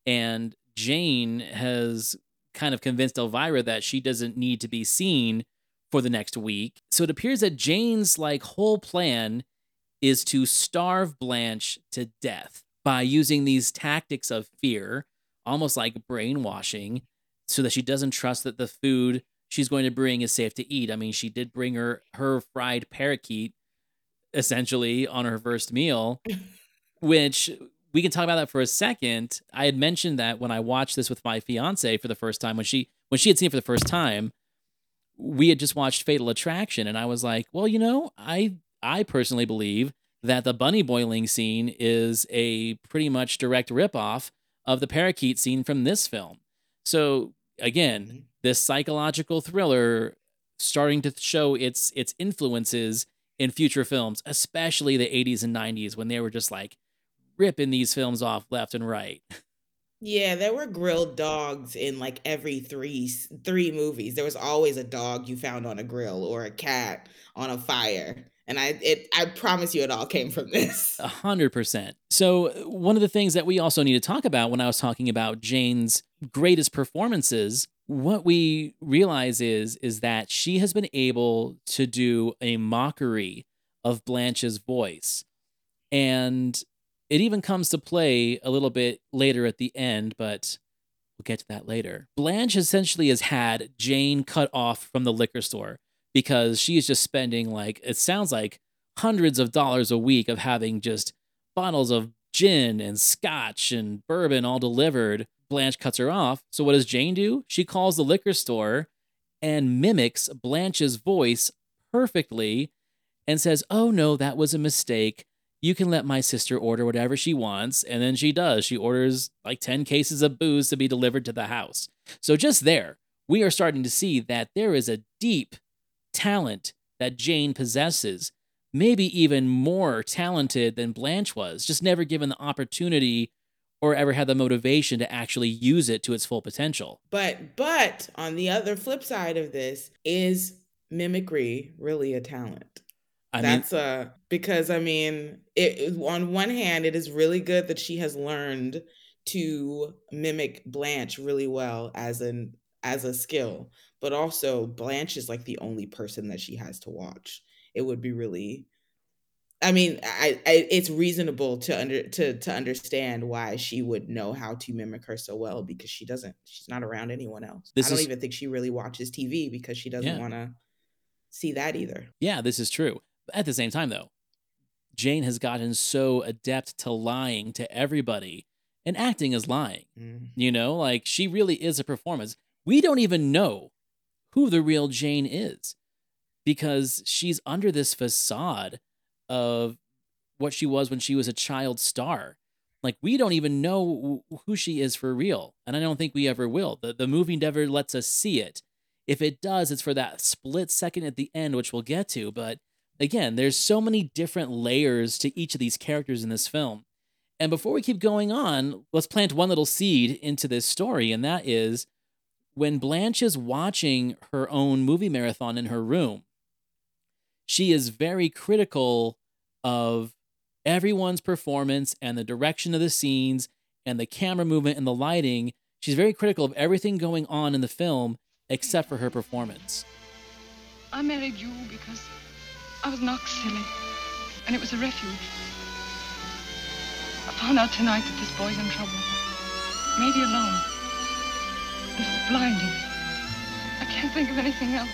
And Jane has kind of convinced Elvira that she doesn't need to be seen for the next week. So it appears that Jane's like whole plan is to starve Blanche to death by using these tactics of fear, almost like brainwashing, so that she doesn't trust that the food she's going to bring is safe to eat. I mean, she did bring her her fried parakeet essentially on her first meal, which we can talk about that for a second. I had mentioned that when I watched this with my fiance for the first time when she when she had seen it for the first time, we had just watched Fatal Attraction and I was like, "Well, you know, I I personally believe that the bunny boiling scene is a pretty much direct ripoff of the parakeet scene from this film." So, again, mm-hmm. this psychological thriller starting to show its its influences in future films, especially the 80s and 90s when they were just like ripping these films off left and right. yeah there were grilled dogs in like every three three movies there was always a dog you found on a grill or a cat on a fire and i it i promise you it all came from this A hundred percent. So uh, one of the things that we also need to talk about when I was talking about Jane's greatest performances, what we realize is is that she has been able to do a mockery of Blanche's voice. And it even comes to play a little bit later at the end, but we'll get to that later. Blanche essentially has had Jane cut off from the liquor store because she is just spending like it sounds like hundreds of dollars a week of having just bottles of gin and scotch and bourbon all delivered. Blanche cuts her off. So what does Jane do? She calls the liquor store and mimics Blanche's voice perfectly and says, "Oh no, that was a mistake. You can let my sister order whatever she wants." And then she does. She orders like 10 cases of booze to be delivered to the house. So just there, we are starting to see that there is a deep talent that Jane possesses, maybe even more talented than Blanche was, just never given the opportunity or ever had the motivation to actually use it to its full potential. but but on the other flip side of this is mimicry really a talent I mean, That's uh because I mean, it it- on one hand, it is really good that she has learned to mimic Blanche really well as an as a skill, but also Blanche is like the only person that she has to watch. It would be really I mean, I, I it's reasonable to under to to understand why she would know how to mimic her so well because she doesn't. She's not around anyone else. This I don't is- even think she really watches TV because she doesn't Yeah. want to see that either. Yeah, this is true. At the same time, though, Jane has gotten so adept to lying to everybody and acting as lying. Mm. You know, like she really is a performance. We don't even know who the real Jane is because she's under this facade of what she was when she was a child star. Like we don't even know who she is for real, and I don't think we ever will. The the movie never lets us see it. If it does, it's for that split second at the end, which we'll get to. But again, there's so many different layers to each of these characters in this film. And before we keep going on, let's plant one little seed into this story, and that is when Blanche is watching her own movie marathon in her room, she is very critical of everyone's performance and the direction of the scenes and the camera movement and the lighting. She's very critical of everything going on in the film except for her performance. I married you because I was knocked silly, and it was a refuge. I found out tonight that this boy's in trouble. Maybe alone. And it's blinding. I can't think of anything else.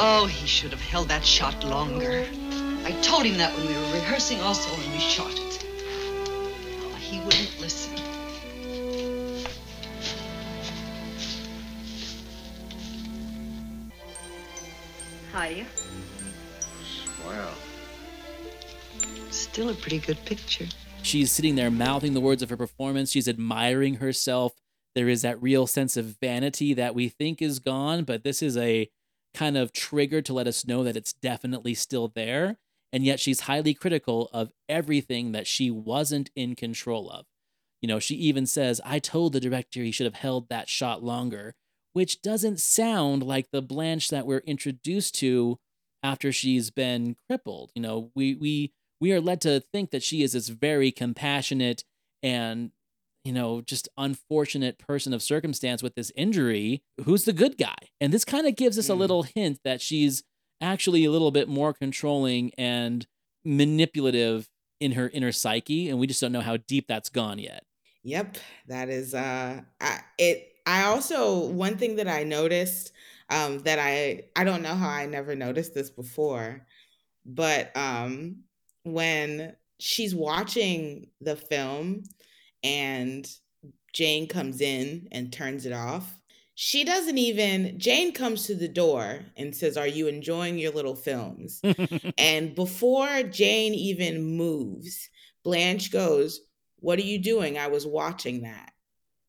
Oh, he should have held that shot longer. I told him that when we were rehearsing also when we shot it. Oh, he wouldn't listen. Hi. Well, Still a pretty good picture. She's sitting there mouthing the words of her performance. She's admiring herself. There is that real sense of vanity that we think is gone, but this is a kind of trigger to let us know that it's definitely still there. And yet she's highly critical of everything that she wasn't in control of. You know, she even says, I told the director he should have held that shot longer, which doesn't sound like the Blanche that we're introduced to after she's been crippled. You know, we we we are led to think that she is this very compassionate and you know just unfortunate person of circumstance with this injury who's the good guy. And this kind of gives us a little hint that she's actually a little bit more controlling and manipulative in her inner psyche and we just don't know how deep that's gone yet. Yep, that is uh I, it I also one thing that I noticed um that I I don't know how I never noticed this before, but um when she's watching the film and Jane comes in and turns it off, she doesn't even Jane comes to the door and says, "Are you enjoying your little films?" and before Jane even moves, Blanche goes, What are you doing? I was watching that.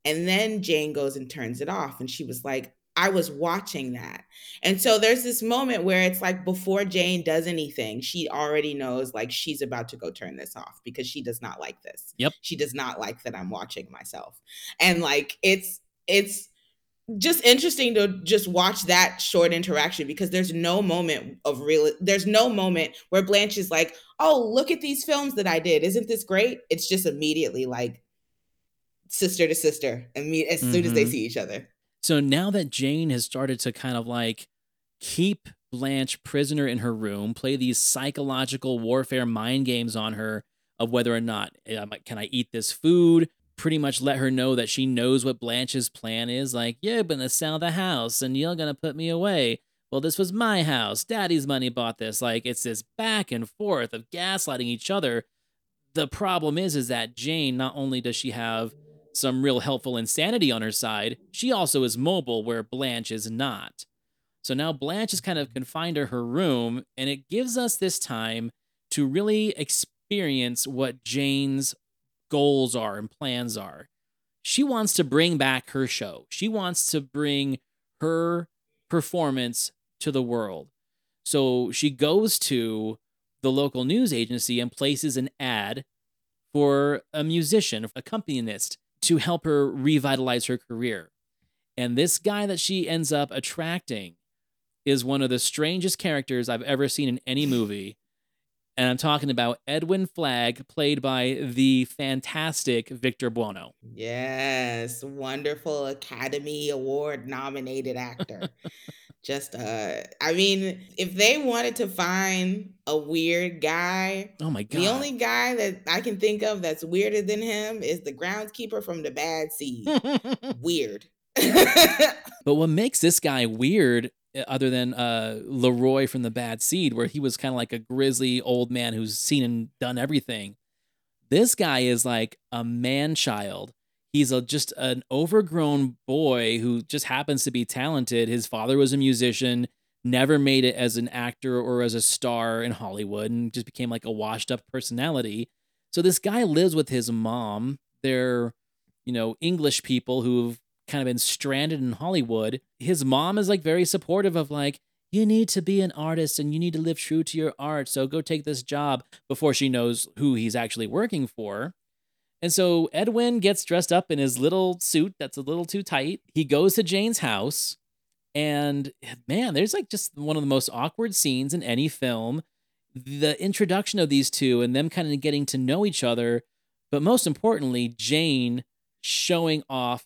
And then Jane goes and turns it off. And she was like, I was watching that. And so there's this moment where it's like before Jane does anything, she already knows like she's about to go turn this off because she does not like this. Yep. She does not like that I'm watching myself. And like it's it's just interesting to just watch that short interaction because there's no moment of real there's no moment where Blanche is like, "Oh, look at these films that I did. Isn't this great?" It's just immediately like sister to sister and me as soon as they Mhm. see each other. So now that Jane has started to kind of like keep Blanche prisoner in her room, play these psychological warfare mind games on her of whether or not um, can I eat this food, pretty much let her know that she knows what Blanche's plan is. Like, you're gonna sell the house and you're gonna put me away. Well, this was my house. Daddy's money bought this. Like, it's this back and forth of gaslighting each other. The problem is, is that Jane not only does she have some real helpful insanity on her side, she also is mobile where Blanche is not. So now Blanche is kind of confined to her room, and it gives us this time to really experience what Jane's goals are and plans are. She wants to bring back her show. She wants to bring her performance to the world. So she goes to the local news agency and places an ad for a musician, a accompanist, to help her revitalize her career. And this guy that she ends up attracting is one of the strangest characters I've ever seen in any movie. And I'm talking about Edwin Flagg, played by the fantastic Victor Buono. Yes, wonderful Academy Award nominated actor. Just uh I mean, if they wanted to find a weird guy, Oh my god. the only guy that I can think of that's weirder than him is the groundskeeper from the bad seed. weird. But what makes this guy weird, other than uh, Leroy from the Bad Seed, where he was kind of like a grizzly old man who's seen and done everything, this guy is like a man child. He's a, just an overgrown boy who just happens to be talented. His father was a musician, never made it as an actor or as a star in Hollywood, and just became like a washed up personality. So this guy lives with his mom. They're, you know, English people who've kind of been stranded in Hollywood. His mom is like very supportive of like, you need to be an artist and you need to live true to your art. So go take this job before she knows who he's actually working for. And so Edwin gets dressed up in his little suit that's a little too tight. He goes to Jane's house. And man, there's like just one of the most awkward scenes in any film. The introduction of these two and them kind of getting to know each other. But most importantly, Jane showing off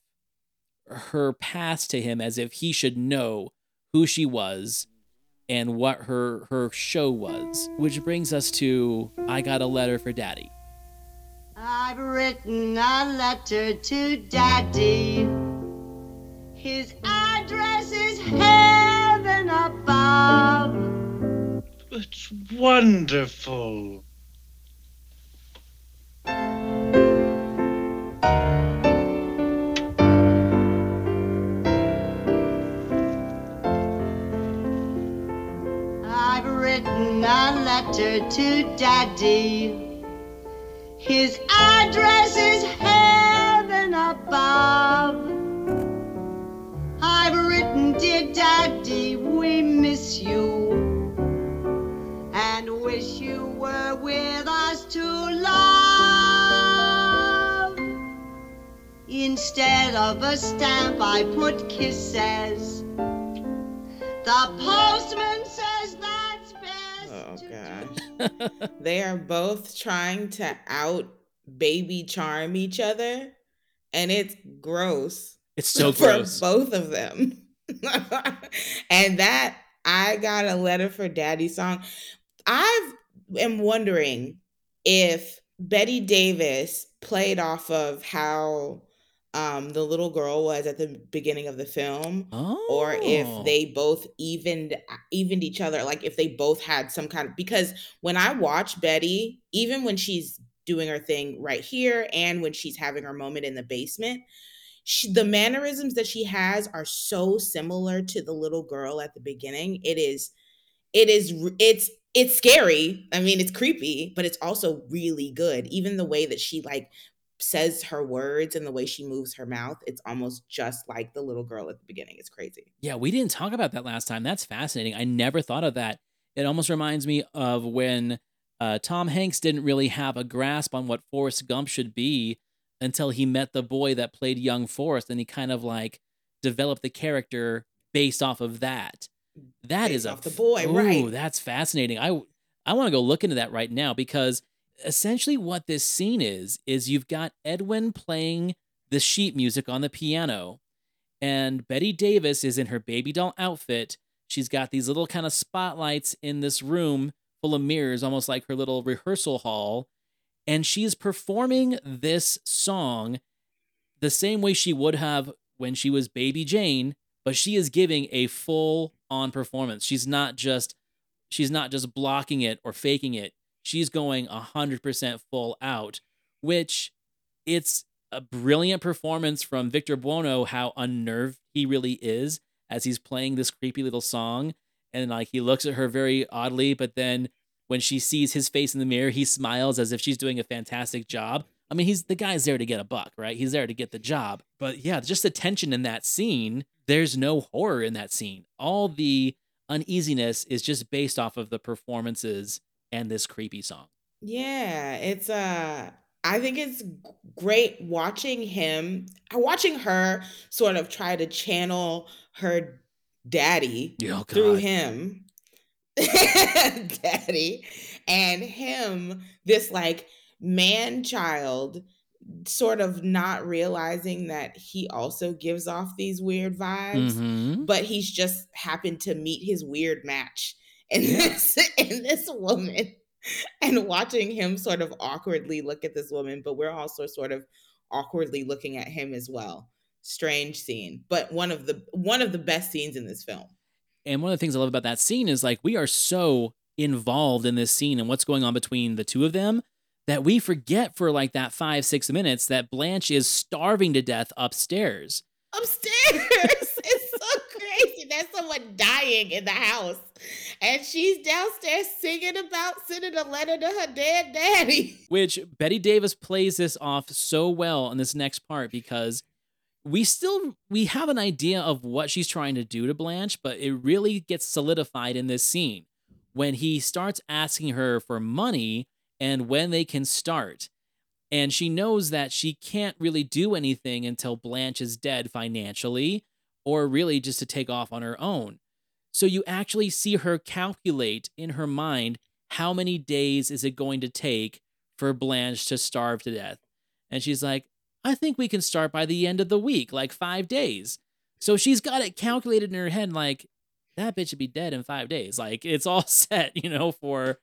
her past to him as if he should know who she was and what her her show was which brings us to i got a letter for daddy I've written a letter to Daddy. His address is heaven above. It's wonderful. Letter to Daddy. His address is heaven above. I've written, dear Daddy, we miss you and wish you were with us to love. Instead of a stamp, I put kisses. The postman says Oh, gosh. they are both trying to out baby charm each other and it's gross. It's so for gross. both of them. and that I got a letter for daddy song. I am wondering if Bette Davis played off of how um, the little girl was at the beginning of the film, or Oh. if they both evened evened each other, like if they both had some kind of because when I watch Bette, even when she's doing her thing right here and when she's having her moment in the basement, she, the mannerisms that she has are so similar to the little girl at the beginning. It is, it is, it's it's scary. I mean, it's creepy, but it's also really good. Even the way that she like says her words and the way she moves her mouth, it's almost just like the little girl at the beginning. It's crazy. Yeah, we didn't talk about that last time. That's fascinating. I never thought of that. It almost reminds me of when uh, Tom Hanks didn't really have a grasp on what Forrest Gump should be until he met the boy that played young Forrest, and he kind of like developed the character based off of that. That is Based a off the boy, Ooh, right. That's fascinating. I I want to go look into that right now because essentially what this scene is is you've got Edwin playing the sheet music on the piano and Bette Davis is in her baby doll outfit. She's got these little kind of spotlights in this room full of mirrors, almost like her little rehearsal hall. And she's performing this song the same way she would have when she was baby Jane, but she is giving a full on performance. She's not just she's not just blocking it or faking it. She's going 100% full out, which it's a brilliant performance from Victor Buono how unnerved he really is as he's playing this creepy little song and like he looks at her very oddly but then when she sees his face in the mirror he smiles as if she's doing a fantastic job. I mean he's the guy's there to get a buck, right? He's there to get the job. But yeah, just the tension in that scene, there's no horror in that scene. All the uneasiness is just based off of the performances and this creepy song. Yeah, it's uh I think it's great watching him, watching her sort of try to channel her daddy Oh, through him. daddy. and him, this like man child, sort of not realizing that he also gives off these weird vibes, Mhm. but he's just happened to meet his weird match in this in this woman. And watching him sort of awkwardly look at this woman, but we're also sort of awkwardly looking at him as well. Strange scene, but one of the one of the best scenes in this film. And one of the things I love about that scene is like we are so involved in this scene and what's going on between the two of them that we forget for like that five, six minutes that Blanche is starving to death upstairs. Upstairs, it's so crazy. There's someone dying in the house, and she's downstairs singing about sending a letter to her dead daddy. Which Bette Davis plays this off so well in this next part because we still we have an idea of what she's trying to do to Blanche, but it really gets solidified in this scene when he starts asking her for money and when they can start. And she knows that she can't really do anything until Blanche is dead financially or really just to take off on her own. So you actually see her calculate in her mind how many days is it going to take for Blanche to starve to death. And she's like, I think we can start by the end of the week, like five days. So she's got it calculated in her head, like that bitch should be dead in five days. Like it's all set, you know, for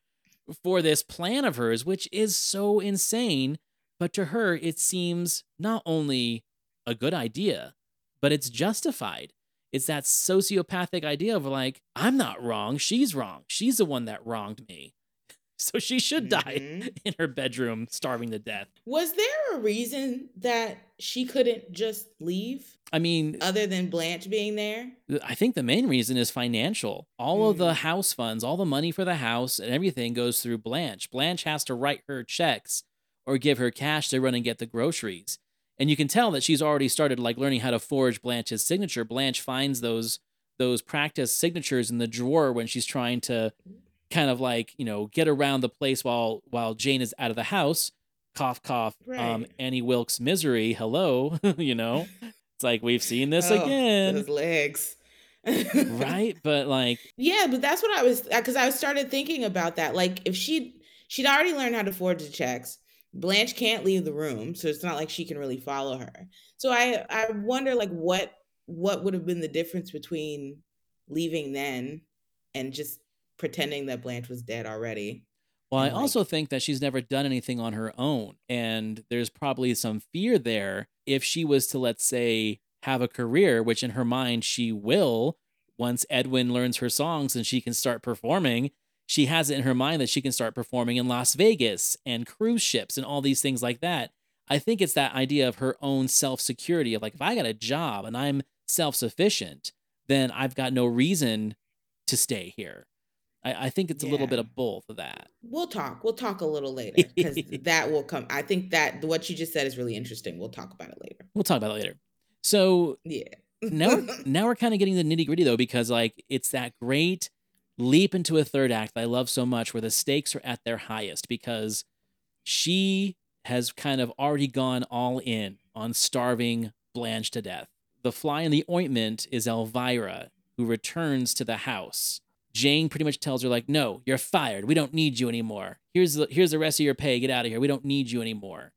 for this plan of hers, which is so insane. But to her, it seems not only a good idea, but it's justified. It's that sociopathic idea of like, I'm not wrong. She's wrong. She's the one that wronged me. So she should die mm-hmm. in her bedroom, starving to death. Was there a reason that she couldn't just leave I mean, other than Blanche being there? I think the main reason is financial. All of the hmm. house funds, all the money for the house and everything goes through Blanche. Blanche has to write her checks or give her cash to run and get the groceries. And you can tell that she's already started like learning how to forge Blanche's signature. Blanche finds those those practice signatures in the drawer when she's trying to kind of like, you know, get around the place while while Jane is out of the house. Cough cough. Um Annie Wilkes misery. Hello, you know. It's like we've seen this Oh, again. Those legs. right? But like Yeah, but that's what I was because I started thinking about that. Like if she she'd already learned how to forge the checks, Blanche can't leave the room, so it's not like she can really follow her. So I I wonder like what what would have been the difference between leaving then and just pretending that Blanche was dead already. Well, I like- also think that she's never done anything on her own. And there's probably some fear there if she was to, let's say, have a career, which in her mind she will once Edwin learns her songs and she can start performing. She has it in her mind that she can start performing in Las Vegas and cruise ships and all these things like that. I think it's that idea of her own self security of like, if I got a job and I'm self sufficient, then I've got no reason to stay here. I, I think it's a little bit of both of that. We'll talk. We'll talk a little later because that will come. I think that what you just said is really interesting. We'll talk about it later. We'll talk about it later. So Yeah. now we're, now we're kind of getting the nitty gritty though, because like it's that great leap into a third act that I love so much, where the stakes are at their highest because she has kind of already gone all in on starving Blanche to death. The fly in the ointment is Elvira, who returns to the house. Jane pretty much tells her like, "No, you're fired. We don't need you anymore. Here's the here's the rest of your pay. Get out of here. We don't need you anymore."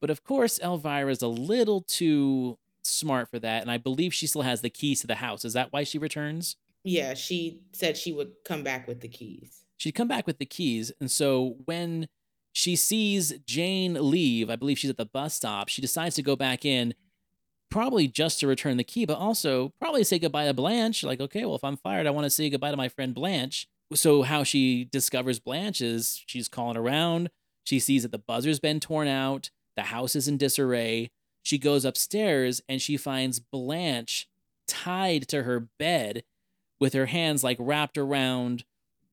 But of course, Elvira is a little too smart for that, and I believe she still has the keys to the house. Is that why she returns? Yeah, she said she would come back with the keys. She'd come back with the keys, and so when she sees Jane leave, I believe she's at the bus stop. She decides to go back in, probably just to return the key, but also probably say goodbye to Blanche. Like, okay, well, if I'm fired, I want to say goodbye to my friend Blanche. So, how she discovers Blanche is she's calling around. She sees that the buzzer's been torn out, the house is in disarray. She goes upstairs and she finds Blanche tied to her bed with her hands like wrapped around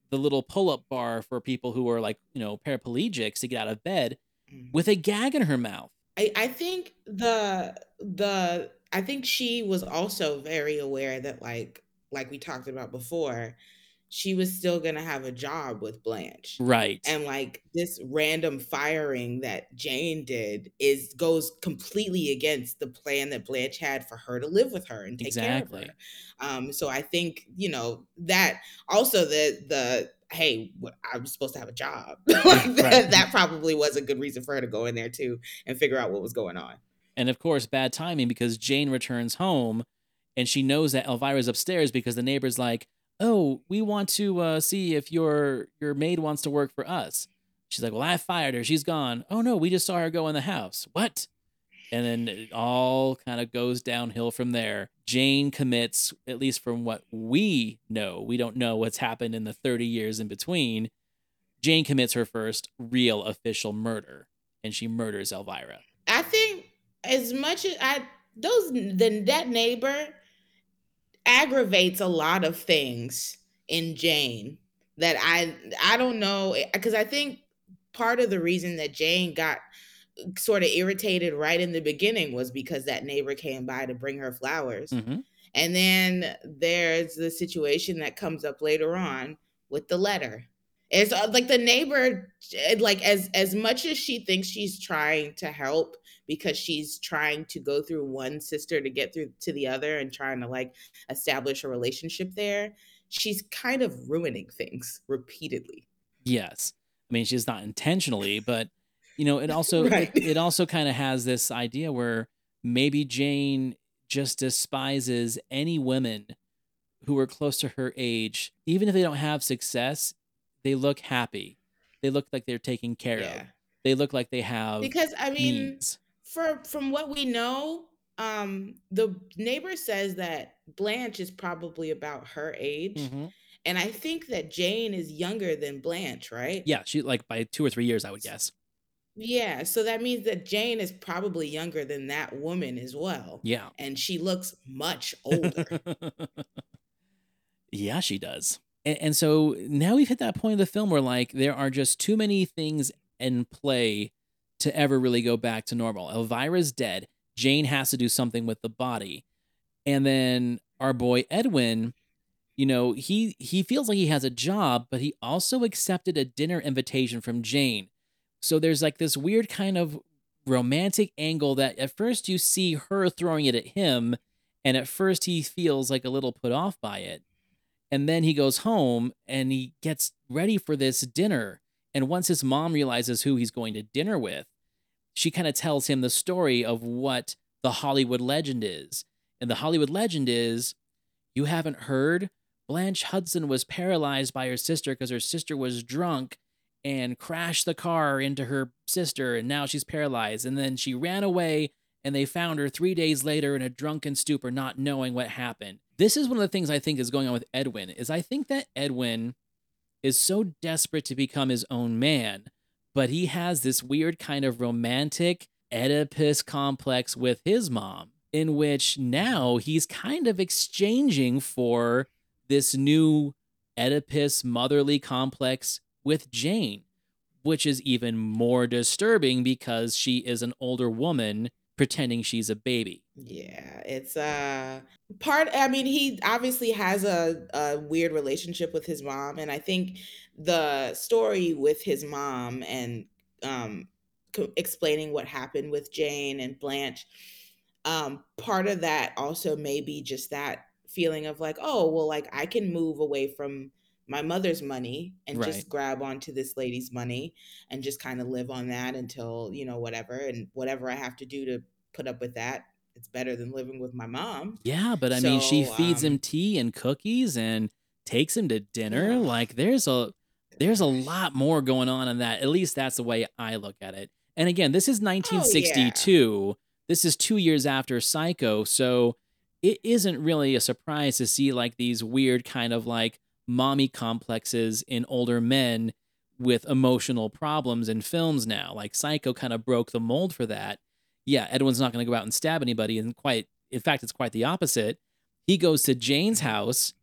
the little pull-up bar for people who are like, you know, paraplegics to get out of bed mm. with a gag in her mouth. I, I think the the I think she was also very aware that like like we talked about before, she was still gonna have a job with Blanche. Right. And like this random firing that Jane did is goes completely against the plan that Blanche had for her to live with her and take Exactly. care of her. Um, so I think you know that also the the hey, I'm supposed to have a job. like that, Right. that probably was a good reason for her to go in there too and figure out what was going on. And of course, bad timing because Jane returns home and she knows that Elvira's upstairs because the neighbor's like, "Oh, we want to uh, see if your your maid wants to work for us." She's like, "Well, I fired her. She's gone." "Oh no, we just saw her go in the house." "What?" And then it all kind of goes downhill from there. Jane commits, at least from what we know, we don't know what's happened in the 30 years in between. Jane commits her first real official murder and she murders Elvira. I think as much as I those then that neighbor aggravates a lot of things in Jane that I I don't know because I think part of the reason that Jane got sort of irritated right in the beginning was because that neighbor came by to bring her flowers. Mhm. And then there's the situation that comes up later on with the letter. It's uh, like the neighbor eh, like as as much as she thinks she's trying to help because she's trying to go through one sister to get through to the other and trying to like establish a relationship there, she's kind of ruining things repeatedly. Yes. I mean, she's not intentionally, but you know, it also Right. it, it also kind of has this idea where maybe Jane just despises any women who are close to her age, even if they don't have success, they look happy. They look like they're taken care Yeah. of. They look like they have because I mean, means. For from what we know, um, the neighbor says that Blanche is probably about her age, Mhm. and I think that Jane is younger than Blanche, right? Yeah, she like by two or three years, I would guess. Yeah, so that means that Jane is probably younger than that woman as well. Yeah. and she looks much older. Yeah, she does. And, and so now we've hit that point of the film where like there are just too many things in play to ever really go back to normal. Elvira's dead. Jane has to do something with the body. And then our boy Edwin, you know, he he feels like he has a job, but he also accepted a dinner invitation from Jane. So there's like this weird kind of romantic angle that at first you see her throwing it at him and at first he feels like a little put off by it. And then he goes home and he gets ready for this dinner. And once his mom realizes who he's going to dinner with, she kind of tells him the story of what the Hollywood legend is. And the Hollywood legend is you haven't heard? Blanche Hudson was paralyzed by her sister because her sister was drunk and crashed the car into her sister, and now she's paralyzed. And then she ran away, and they found her three days later in a drunken stupor, not knowing what happened. This is one of the things I think is going on with Edwin. Is I think that Edwin is so desperate to become his own man, but he has this weird kind of romantic Oedipus complex with his mom, in which now he's kind of exchanging for this new Oedipus motherly complex with Jane, which is even more disturbing because she is an older woman pretending she's a baby. Yeah, it's uh part I mean he obviously has a, a weird relationship with his mom and I think the story with his mom and um co- explaining what happened with Jane and Blanche um part of that also may be just that feeling of like oh well like I can move away from my mother's money and Right. just grab onto this lady's money and just kind of live on that until you know whatever and whatever I have to do to put up with that it's better than living with my mom Yeah, but I mean, she feeds um, him tea and cookies and takes him to dinner. Yeah. Like there's a there's a lot more going on in that. At least that's the way I look at it. And again, this is 1962. This is 2 years after Psycho, so it isn't really a surprise to see like these weird kind of like mommy complexes in older men with emotional problems in films now. Like Psycho kind of broke the mold for that. Yeah, Edwin's not going to go out and stab anybody and quite in fact it's quite the opposite. He goes to Jane's house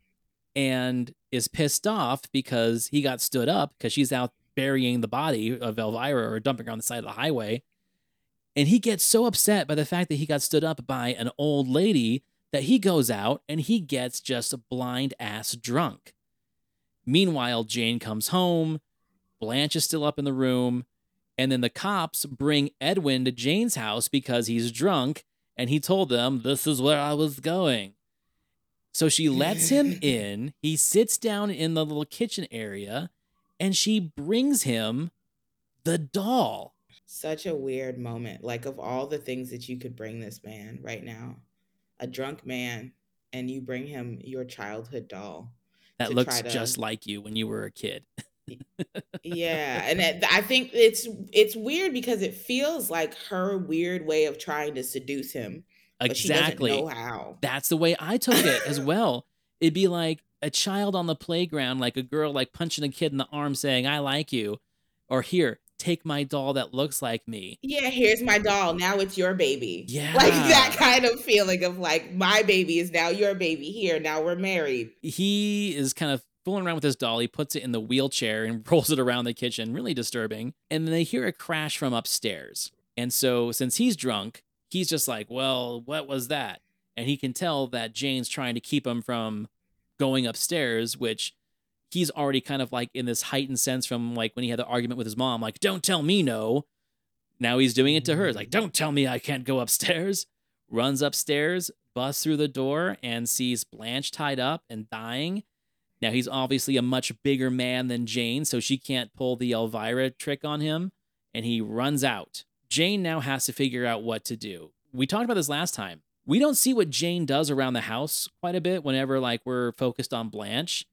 and is pissed off because he got stood up because she's out burying the body of Elvira or dumping her on the side of the highway. And he gets so upset by the fact that he got stood up by an old lady that he goes out and he gets just a blind ass drunk. Meanwhile, Jane comes home, Blanche is still up in the room, and then the cops bring Edwin to Jane's house because he's drunk and he told them, This is where I was going. So she lets him in. He sits down in the little kitchen area and she brings him the doll. Such a weird moment. Like, of all the things that you could bring this man right now, a drunk man, and you bring him your childhood doll. That looks to- just like you when you were a kid. yeah and it- i think it's it's weird because it feels like her weird way of trying to seduce him exactly. know how That's the way I took it as well. It'd be like a child on the playground, like a girl like punching a kid in the arm saying, I like you. Or here, take my doll that looks like me. yeah here's my doll now it's your baby Yeah. like that kind of feeling of like my baby is now your baby here now we're married He is kind of fooling around with his doll. He puts it in the wheelchair and rolls it around the kitchen. Really disturbing. And then they hear a crash from upstairs. And so, since he's drunk, he's just like, Well, what was that? And he can tell that Jane's trying to keep him from going upstairs, which he's already kind of like in this heightened sense from like when he had the argument with his mom, like, Don't tell me no. Now he's doing it to her. Like, Don't tell me I can't go upstairs. Runs upstairs, busts through the door, and sees Blanche tied up and dying. Now he's obviously a much bigger man than Jane, so she can't pull the Elvira trick on him, and he runs out. Jane now has to figure out what to do. We talked about this last time. We don't see what Jane does around the house quite a bit whenever like we're focused on Blanche.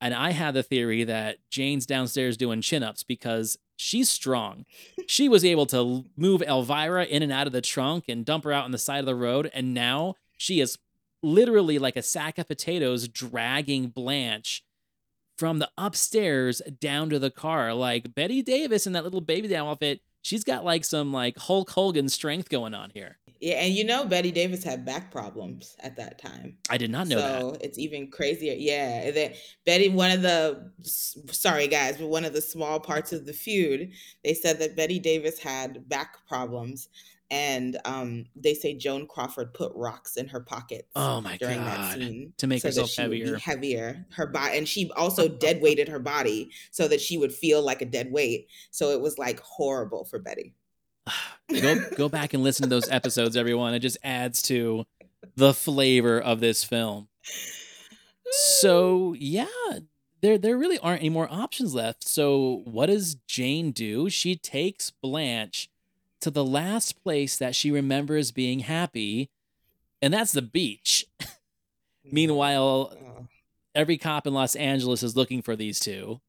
And I had the theory that Jane's downstairs doing chin-ups because she's strong. She was able to move Elvira in and out of the trunk and dump her out on the side of the road, and now she is literally like a sack of potatoes dragging Blanche from the upstairs down to the car. Like Bette Davis in that little baby doll outfit, she's got like some like Hulk Hogan strength going on here. yeah and you know bette davis had back problems at that time I did not know so that. it's even crazier. Yeah, that Bette. One of the sorry guys, but one of the small parts of the feud, they said that Bette Davis had back problems, and um, they say Joan Crawford put rocks in her pockets. Oh my during God. that scene To make so herself she would be heavier. heavier. Her body, and she also dead weighted her body so that she would feel like a dead weight. So it was like horrible for Bette. go go back and listen to those episodes, everyone. It just adds to the flavor of this film. So yeah, there there really aren't any more options left. So what does Jane do? She takes Blanche to the last place that she remembers being happy, and that's the beach. Meanwhile, Oh. every cop in Los Angeles is looking for these two.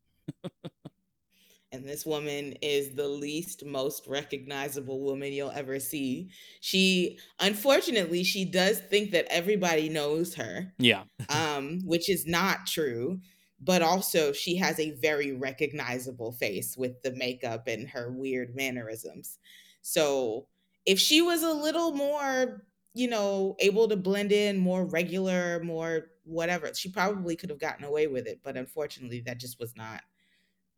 and this woman is the least most recognizable woman you'll ever see. She unfortunately she does think that everybody knows her, Yeah. um, which is not true. But also she has a very recognizable face with the makeup and her weird mannerisms. So if she was a little more, you know, able to blend in, more regular, more whatever, she probably could have gotten away with it. But unfortunately, that just was not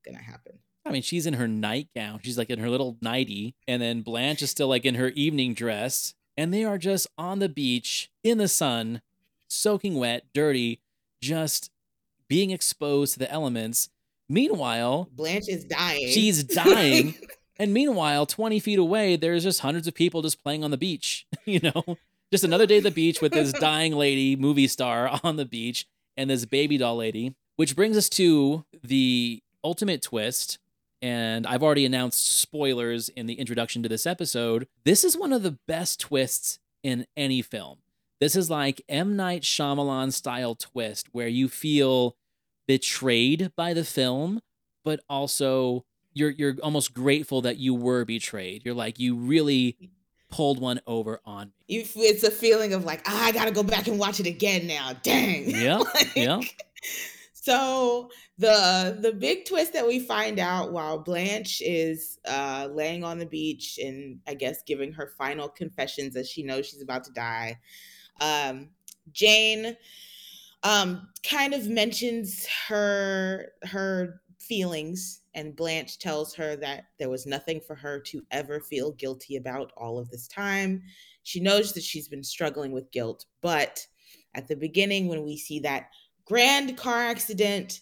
gonna happen. I mean, she's in her nightgown. She's like in her little nightie. And then Blanche is still like in her evening dress. And they are just on the beach in the sun, soaking wet, dirty, just being exposed to the elements. Meanwhile, Blanche is dying. she's dying. And meanwhile, 20 feet away, there's just hundreds of people just playing on the beach. You know, just another day at the beach with this dying lady, movie star on the beach, and this baby doll lady. Which brings us to the ultimate twist. And I've already announced spoilers in the introduction to this episode. This is one of the best twists in any film. This is like M. Night Shyamalan style twist where you feel betrayed by the film, but also you're you're almost grateful that you were betrayed. You're like you really pulled one over on me. You, it's a feeling of like, ah, I gotta go back and watch it again now. Dang. Yeah, yeah. So the the big twist that we find out while Blanche is uh, laying on the beach and I guess giving her final confessions as she knows she's about to die, um, Jane um, kind of mentions her her feelings, and Blanche tells her that there was nothing for her to ever feel guilty about all of this time. She knows that she's been struggling with guilt, but at the beginning, when we see that grand car accident.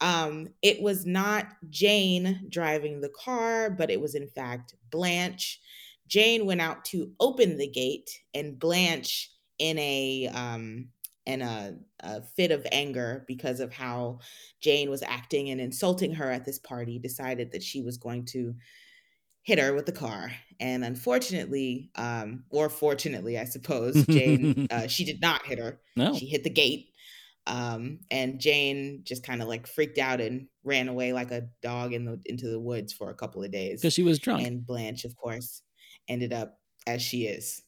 Um, it was not Jane driving the car, but it was in fact Blanche. Jane went out to open the gate, and Blanche, in a um, in a, a fit of anger because of how Jane was acting and insulting her at this party, decided that she was going to hit her with the car. And unfortunately, um, or fortunately, I suppose, Jane, uh, she did not hit her. No. She hit the gate. Um, and Jane just kind of like freaked out and ran away like a dog in the into the woods for a couple of days. Because she was drunk. And Blanche, of course, ended up as she is.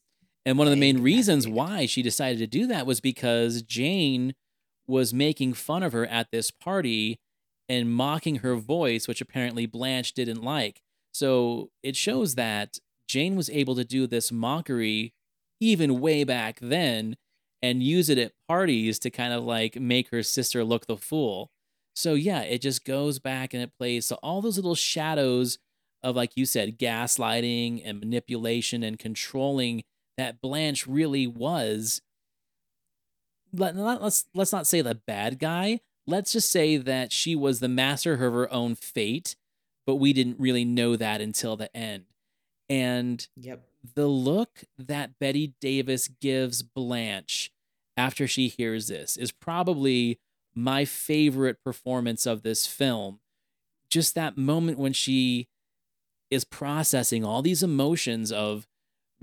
And one of the main reasons why she decided to do that was because Jane was making fun of her at this party and mocking her voice, which apparently Blanche didn't like. So it shows that Jane was able to do this mockery even way back then and use it at parties to kind of like make her sister look the fool. So yeah, it just goes back and it plays so all those little shadows of like you said gaslighting and manipulation and controlling that Blanche really was let, let's let's not say the bad guy. Let's just say that she was the master of her own fate, but we didn't really know that until the end. And yep. the look that Bette Davis gives Blanche after she hears this is probably my favorite performance of this film. Just that moment when she is processing all these emotions of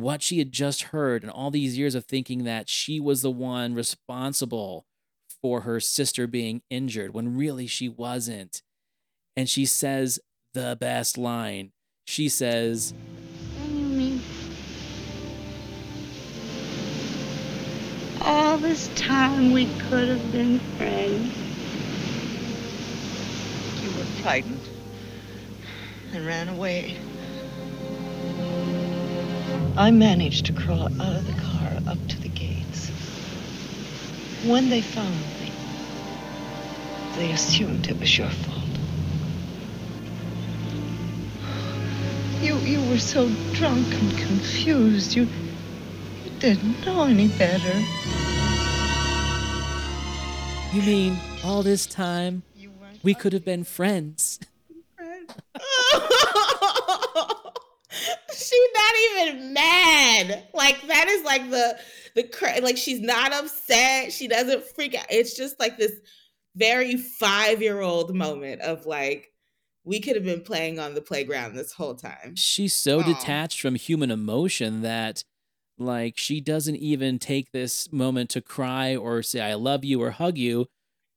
what she had just heard and all these years of thinking that she was the one responsible for her sister being injured when really she wasn't. And she says the best line. She says, All this time we could have been friends. You were frightened and ran away. I managed to crawl out of the car up to the gates. When they found me, they assumed it was your fault. You, you were so drunk and confused. You, you didn't know any better. You mean all this time we could have been friends? she's not even mad. Like that is like the the cra- like she's not upset. She doesn't freak out. It's just like this very five year old moment of like we could have been playing on the playground this whole time. She's so Aw. detached from human emotion that like she doesn't even take this moment to cry or say I love you or hug you.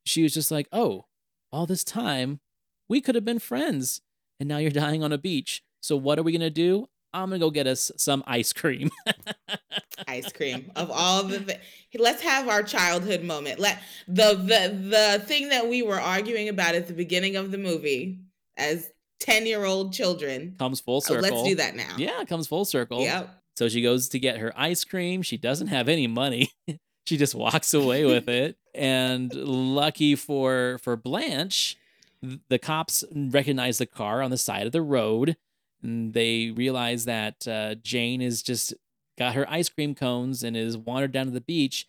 She was just like, "Oh, all this time we could have been friends and now you're dying on a beach. So what are we going to do? I'm to go get us some ice cream." Ice cream of all the th- let's have our childhood moment. Let the the the thing that we were arguing about at the beginning of the movie as 10 year old children. comes full Oh, circle. let's do that now. Yeah, it comes full circle. Yep. So she goes to get her ice cream. She doesn't have any money. she just walks away with it. And lucky for for Blanche, th- the cops recognize the car on the side of the road. And they realize that uh, Jane is just got her ice cream cones and is wandered down to the beach.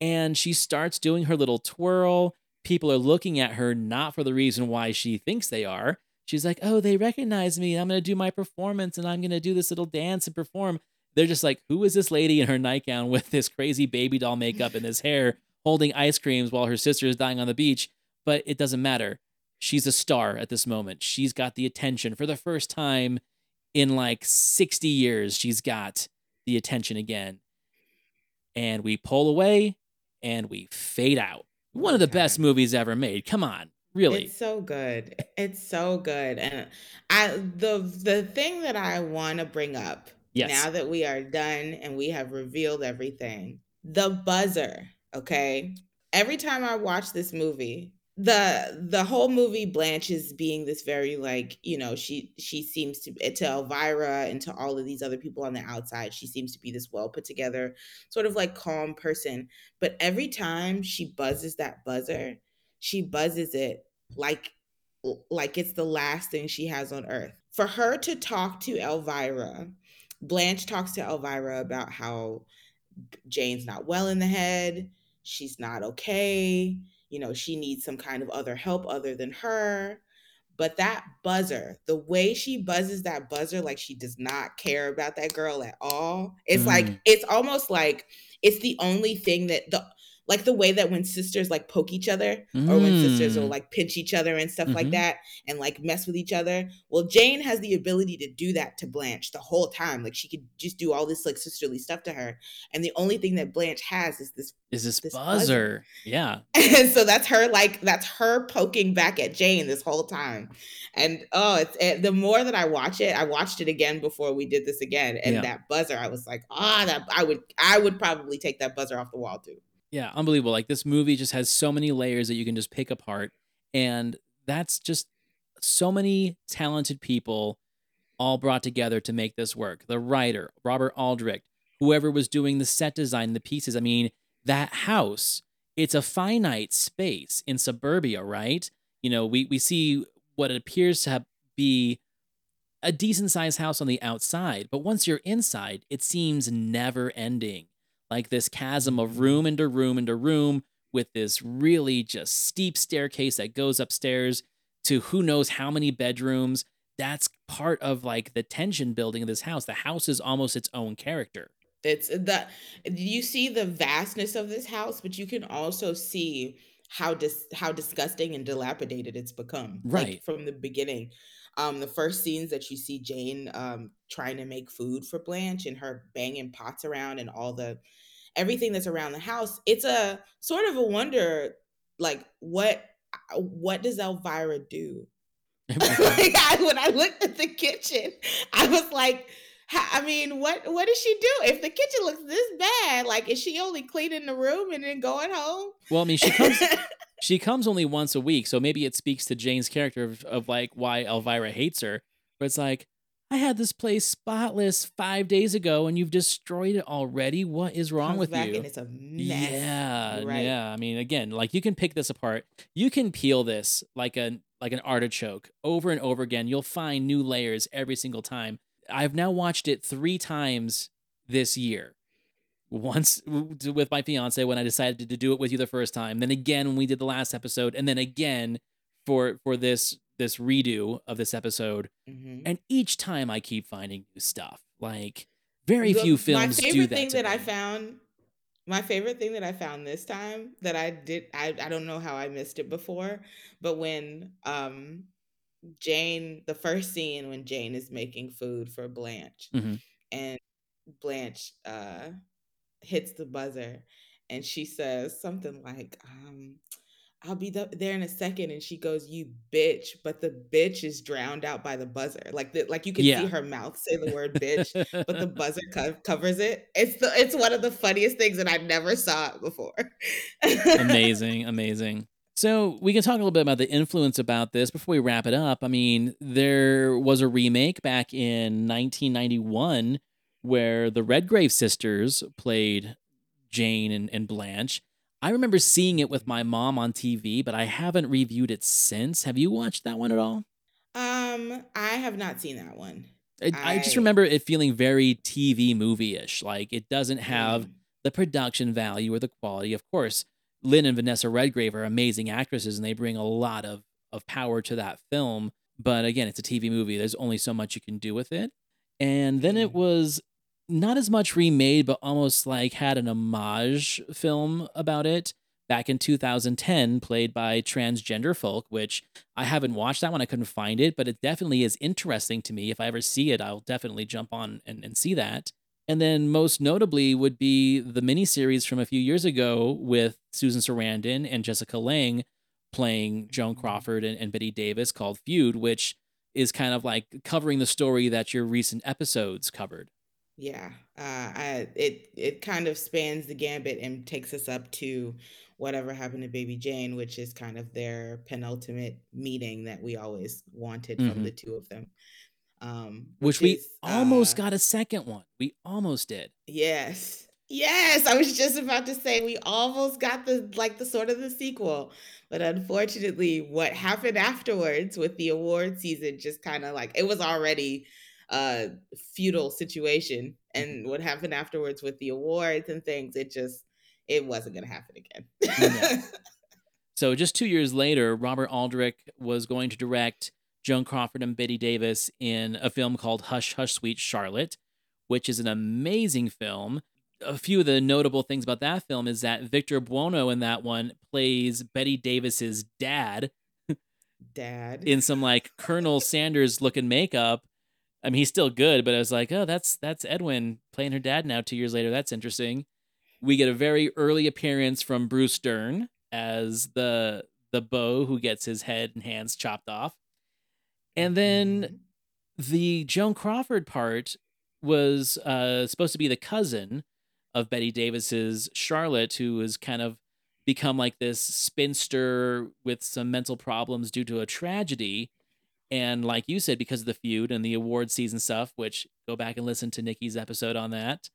And she starts doing her little twirl. People are looking at her not for the reason why she thinks they are. She's like, oh, they recognize me. I'm going to do my performance and I'm going to do this little dance and perform. They're just like, who is this lady in her nightgown with this crazy baby doll makeup and this hair holding ice creams while her sister is dying on the beach? But it doesn't matter. She's a star at this moment. She's got the attention for the first time in like 60 years. She's got the attention again. And we pull away and we fade out. One of the best movies ever made. Come on. Really? It's so good. It's so good. And I the the thing that I want to bring up Yes. now that we are done and we have revealed everything. The buzzer, okay? Every time I watch this movie, the the whole movie Blanche is being this very like, you know, she she seems to eh, to Elvira and to all of these other people on the outside, she seems to be this well put together, sort of like calm person. But every time she buzzes that buzzer, she buzzes it like like it's the last thing she has on earth. For her to talk to Elvira, Blanche talks to Elvira about how Jane's not well in the head, she's not okay, you know, she needs some kind of other help other than her. But that buzzer, the way she buzzes that buzzer, like she does not care about that girl at all. It's like Mm. it's almost like it's the only thing that the like the way that when sisters like poke each other or when sisters will Mm. like pinch each other and stuff like Mhm. that and like mess with each other. Well, Jane has the ability to do that to Blanche the whole time. Like she could just do all this like sisterly stuff to her. And the only thing that Blanche has is this Is this, this buzzer? buzzer. Yeah. and so that's her like that's her poking back at Jane this whole time. And oh, it's it, the more that I watch it, I watched it again before we did this again, and Yeah. that buzzer, I was like, ah, that I would I would probably take that buzzer off the wall too. Yeah, unbelievable. Like this movie just has so many layers that you can just pick apart. And that's just so many talented people all brought together to make this work. The writer, Robert Aldrich, whoever was doing the set design, the pieces. I mean, that house, it's a finite space in suburbia, right? You know, we, we see what appears to have, be a decent sized house on the outside, but once you're inside, it seems never ending. Like this chasm of room into room into room with this really just steep staircase that goes upstairs to who knows how many bedrooms. That's part of like the tension building of this house. The house is almost its own character. It's the you see the vastness of this house, but you can also see how dis how disgusting and dilapidated it's become. Right. Like from the beginning. Um, the first scenes that you see Jane um trying to make food for Blanche and her banging pots around and all the everything that's around the house, it's a sort of a wonder like what what does Elvira do? like I, when I looked at the kitchen, I was like, I mean, what what does she do if the kitchen looks this bad? Like, is she only cleaning the room and then going home? Well, I mean, she comes she comes only once a week, so maybe it speaks to Jane's character of, of like why Elvira hates her. But it's like, I had this place spotless five days ago, and you've destroyed it already. What is wrong Comes with back you? and it's a mess. Yeah, Right. yeah. I mean, again, like you can pick this apart. You can peel this like a like an artichoke over and over again. You'll find new layers every single time. I've now watched it three times this year. Once with my fiance when I decided to do it with you the first time, then again when we did the last episode, and then again for for this this redo of this episode. Mhm. And each time I keep finding new stuff. Like very The- few films My do favorite that. thing that I found, my favorite thing that I found this time that I did, I, I don't know how I missed it before, but when um Jane, the first scene when Jane is making food for Blanche, Mhm. and Blanche uh hits the buzzer, and she says something like, um. I'll be th- there in a second, and she goes, "You bitch!" But the bitch is drowned out by the buzzer. Like the like you can Yeah. see her mouth say the word "bitch," but the buzzer co- covers it. It's the it's one of the funniest things, and I never saw it before. amazing, amazing. So we can talk a little bit about the influence about this before we wrap it up. I mean, there was a remake back in 1991 where the Redgrave sisters played Jane and, and Blanche. I remember seeing it with my mom on TV, but I haven't reviewed it since. Have you watched that one at all? Um, I have not seen that one. I, I just remember it feeling very TV movie ish. Like it doesn't have Mm. the production value or the quality. Of course, Lynn and Vanessa Redgrave are amazing actresses and they bring a lot of, of power to that film. But again, it's a TV movie. There's only so much you can do with it. And then it mm. was not as much remade, but almost like had an homage film about it back in 2010, played by transgender folk, which I haven't watched that one. I couldn't find it, but it definitely is interesting to me. If I ever see it, I'll definitely jump on and, and see that. And then most notably would be the miniseries from a few years ago with Susan Sarandon and Jessica Lange playing Joan Crawford and, and Bette Davis called Feud, which is kind of like covering the story that your recent episodes covered. Yeah, uh, I it it kind of spans the gambit and takes us up to whatever happened to Baby Jane, which is kind of their penultimate meeting that we always wanted from Mhm. the two of them. Um, Which we is, almost uh, got a second one. We almost did. Yes. Yes, I was just about to say we almost got the like the sort of the sequel, but unfortunately what happened afterwards with the award season just kind of like it was already a feudal situation mm-hmm. and what happened afterwards with the awards and things it just it wasn't going to happen again. So just two years later, Robert Aldrich was going to direct Joan Crawford and Bette Davis in a film called Hush Hush Sweet Charlotte, which is an amazing film. A few of the notable things about that film is that Victor Buono in that one plays Bette Davis's dad Dad. in some like Colonel Sanders looking makeup. I mean, he's still good, but I was like, oh, that's that's Edwin playing her dad now. Two years later, that's interesting. We get a very early appearance from Bruce Dern as the the beau who gets his head and hands chopped off, and then the Joan Crawford part was uh, supposed to be the cousin of Bette Davis's Charlotte, who has kind of become like this spinster with some mental problems due to a tragedy. And like you said, because of the feud and the award season stuff, which go back and listen to Nikki's episode on that,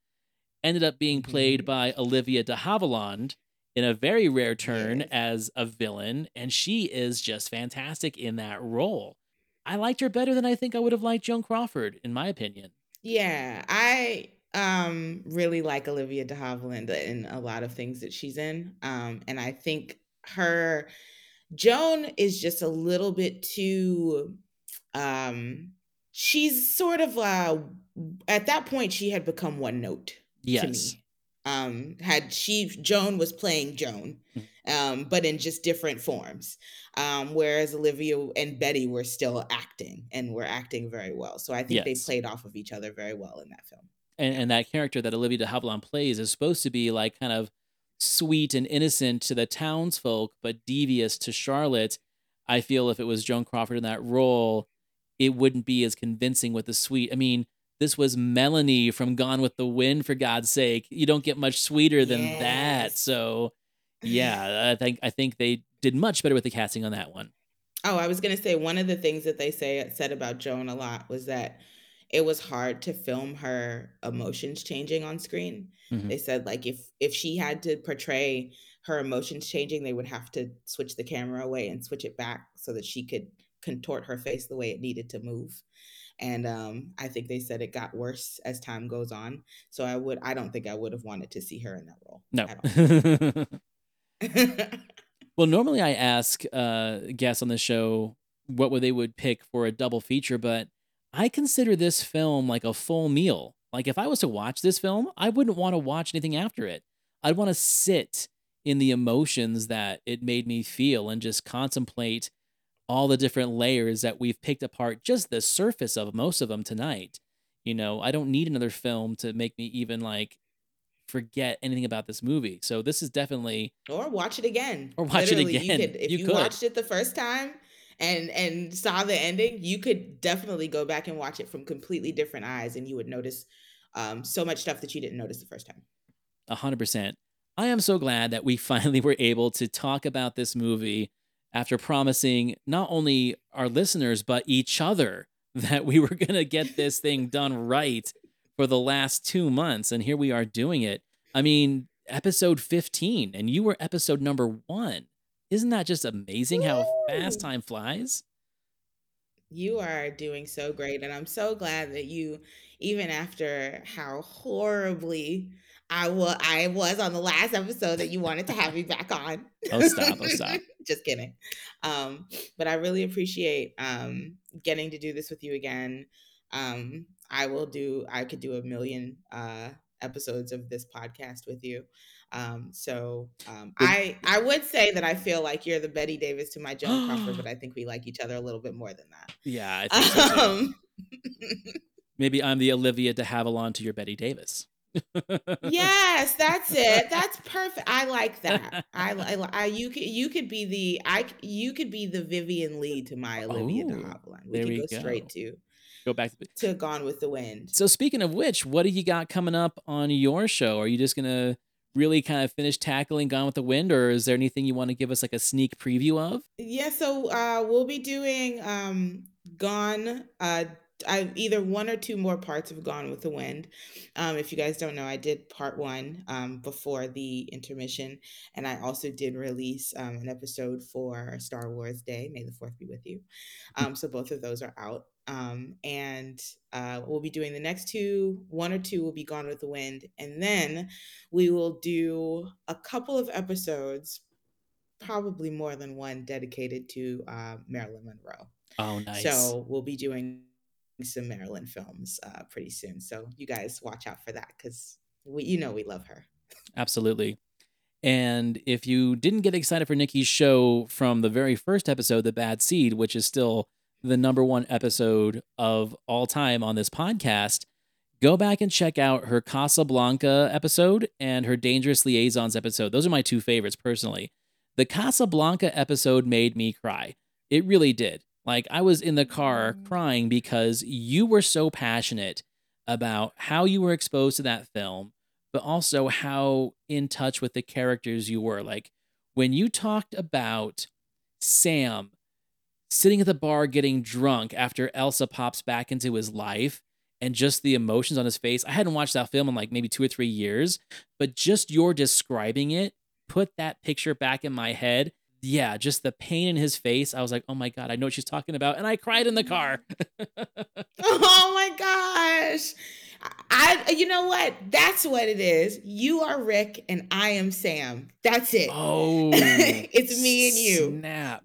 ended up being mm-hmm. played by Olivia de Havilland in a very rare turn as a villain. And she is just fantastic in that role. I liked her better than I think I would have liked Joan Crawford, in my opinion. Yeah, I um really like Olivia de Havilland in a lot of things that she's in. Um and I think her Joan is just a little bit too um she's sort of uh at that point she had become one note to Yes. me. Um had she Joan was playing Joan um but in just different forms. Um whereas Olivia and Bette were still acting and were acting very well. So I think they played off of each other very well in that film. And, and that character that Olivia de Havilland plays is supposed to be like kind of sweet and innocent to the townsfolk, but devious to Charlotte. I feel if it was Joan Crawford in that role, it wouldn't be as convincing with the sweet. I mean, this was Melanie from Gone with the Wind, for God's sake. You don't get much sweeter than that. So, yeah, I think I think they did much better with the casting on that one. Oh, I was gonna say one of the things that they say said about Joan a lot was that it was hard to film her emotions changing on screen. Mhm. They said like if if she had to portray her emotions changing, they would have to switch the camera away and switch it back so that she could contort her face the way it needed to move. And um, I think they said it got worse as time goes on. So I would I don't think I would have wanted to see her in that role. No. well, normally I ask uh, guests on the show what would they would pick for a double feature, but I consider this film like a full meal. Like if I was to watch this film, I wouldn't want to watch anything after it. I'd want to sit in the emotions that it made me feel and just contemplate all the different layers that we've picked apart just the surface of most of them tonight. You know, I don't need another film to make me even like forget anything about this movie. So this is definitely or watch it again Or watch it again. you could, if You you, could. watched it the first time and and saw the ending you could definitely go back and watch it from completely different eyes and you would notice um, so much stuff that you didn't notice the first time A hundred percent. I am so glad that we finally were able to talk about this movie after promising not only our listeners but each other that we were going to get this thing done right for the last 2 months and here we are doing it. I mean, episode 15 and you were episode number 1. Isn't that just amazing how fast time flies? you are doing so great and i'm so glad that you even after how horribly I wa- I was on the last episode that you wanted to have me back on. Oh, stop. Oh, stop. Just kidding. Um, but I really appreciate um, getting to do this with you again. Um, I will do, I could do a million uh, episodes of this podcast with you. Um, so um, I I would say that I feel like you're the Bette Davis to my Joan Crawford, but I think we like each other a little bit more than that. Yeah, I think so. Um, Maybe I'm the Olivia de Havilland to your Bette Davis. yes, that's it. That's perfect. I like that. I, I, I you could you could be the I you could be the Vivien Leigh to my Olivia de Oh, Havilland. We there could we go, straight to Go back to to Gone with the Wind. So speaking of which, what do you got coming up on your show? Are you just gonna really kind of finished tackling Gone with the Wind, or is there anything you want to give us like a sneak preview of? Yeah, so uh, we'll be doing um, Gone. Uh, I either one or two more parts of Gone with the Wind. Um, if you guys don't know, I did part one um, before the intermission, and I also did release um, an episode for Star Wars Day. May the Fourth be with you. Um, so both of those are out. Um, and uh, we'll be doing the next two. One or two will be Gone with the Wind, and then we will do a couple of episodes probably more than one dedicated to uh, Marilyn Monroe. Oh, nice. So we'll be doing some Marilyn films uh, pretty soon. So you guys watch out for that because we, you know we love her. Absolutely. And if you didn't get excited for Nikki's show from the very first episode, The Bad Seed, which is still the number one episode of all time on this podcast, go back and check out her Casablanca episode and her Dangerous Liaisons episode. Those are my two favorites personally. The Casablanca episode made me cry. It really did. Like, I was in the car mm-hmm. crying because you were so passionate about how you were exposed to that film, but also how in touch with the characters you were. Like, when you talked about Sam sitting at the bar getting drunk after Elsa pops back into his life and just the emotions on his face. I hadn't watched that film in like maybe two or three years, but just your describing it put that picture back in my head. Yeah, just the pain in his face. I was like, oh my God, I know what she's talking about. And I cried in the car. oh my gosh. I you know what? That's what it is. You are Rick and I am Sam. That's it. Oh. it's me and you. Snap.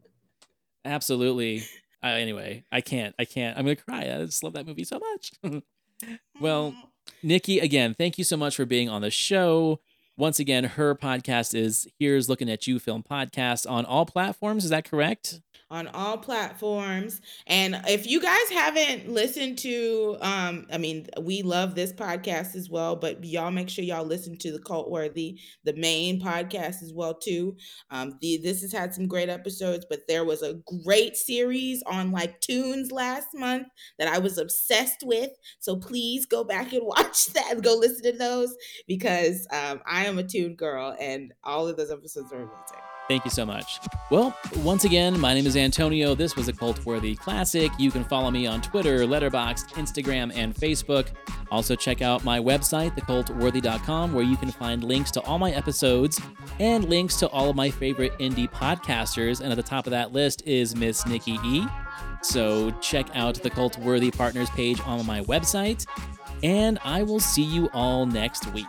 Absolutely. Uh, anyway, I can't. I can't. I'm gonna cry. I just love that movie so much. well, Nikki, again, thank you so much for being on the show. Once again, her podcast is Here's Looking at You Film Podcast on all platforms. Is that correct? on all platforms. And if you guys haven't listened to, um, I mean, we love this podcast as well, but y'all make sure y'all listen to the Cult Worthy, the main podcast as well too. Um, the this has had some great episodes, but there was a great series on like tunes last month that I was obsessed with. So please go back and watch that. Go listen to those because um, I am a tune girl, and all of those episodes are amazing. Thank you so much. Well, once again, my name is Antonio. This was a Cult Worthy Classic. You can follow me on Twitter, Letterboxd, Instagram, and Facebook. Also, check out my website, thecultworthy.com, where you can find links to all my episodes and links to all of my favorite indie podcasters. And at the top of that list is Miss Nikki E. So check out the Cult Worthy Partners page on my website. And I will see you all next week.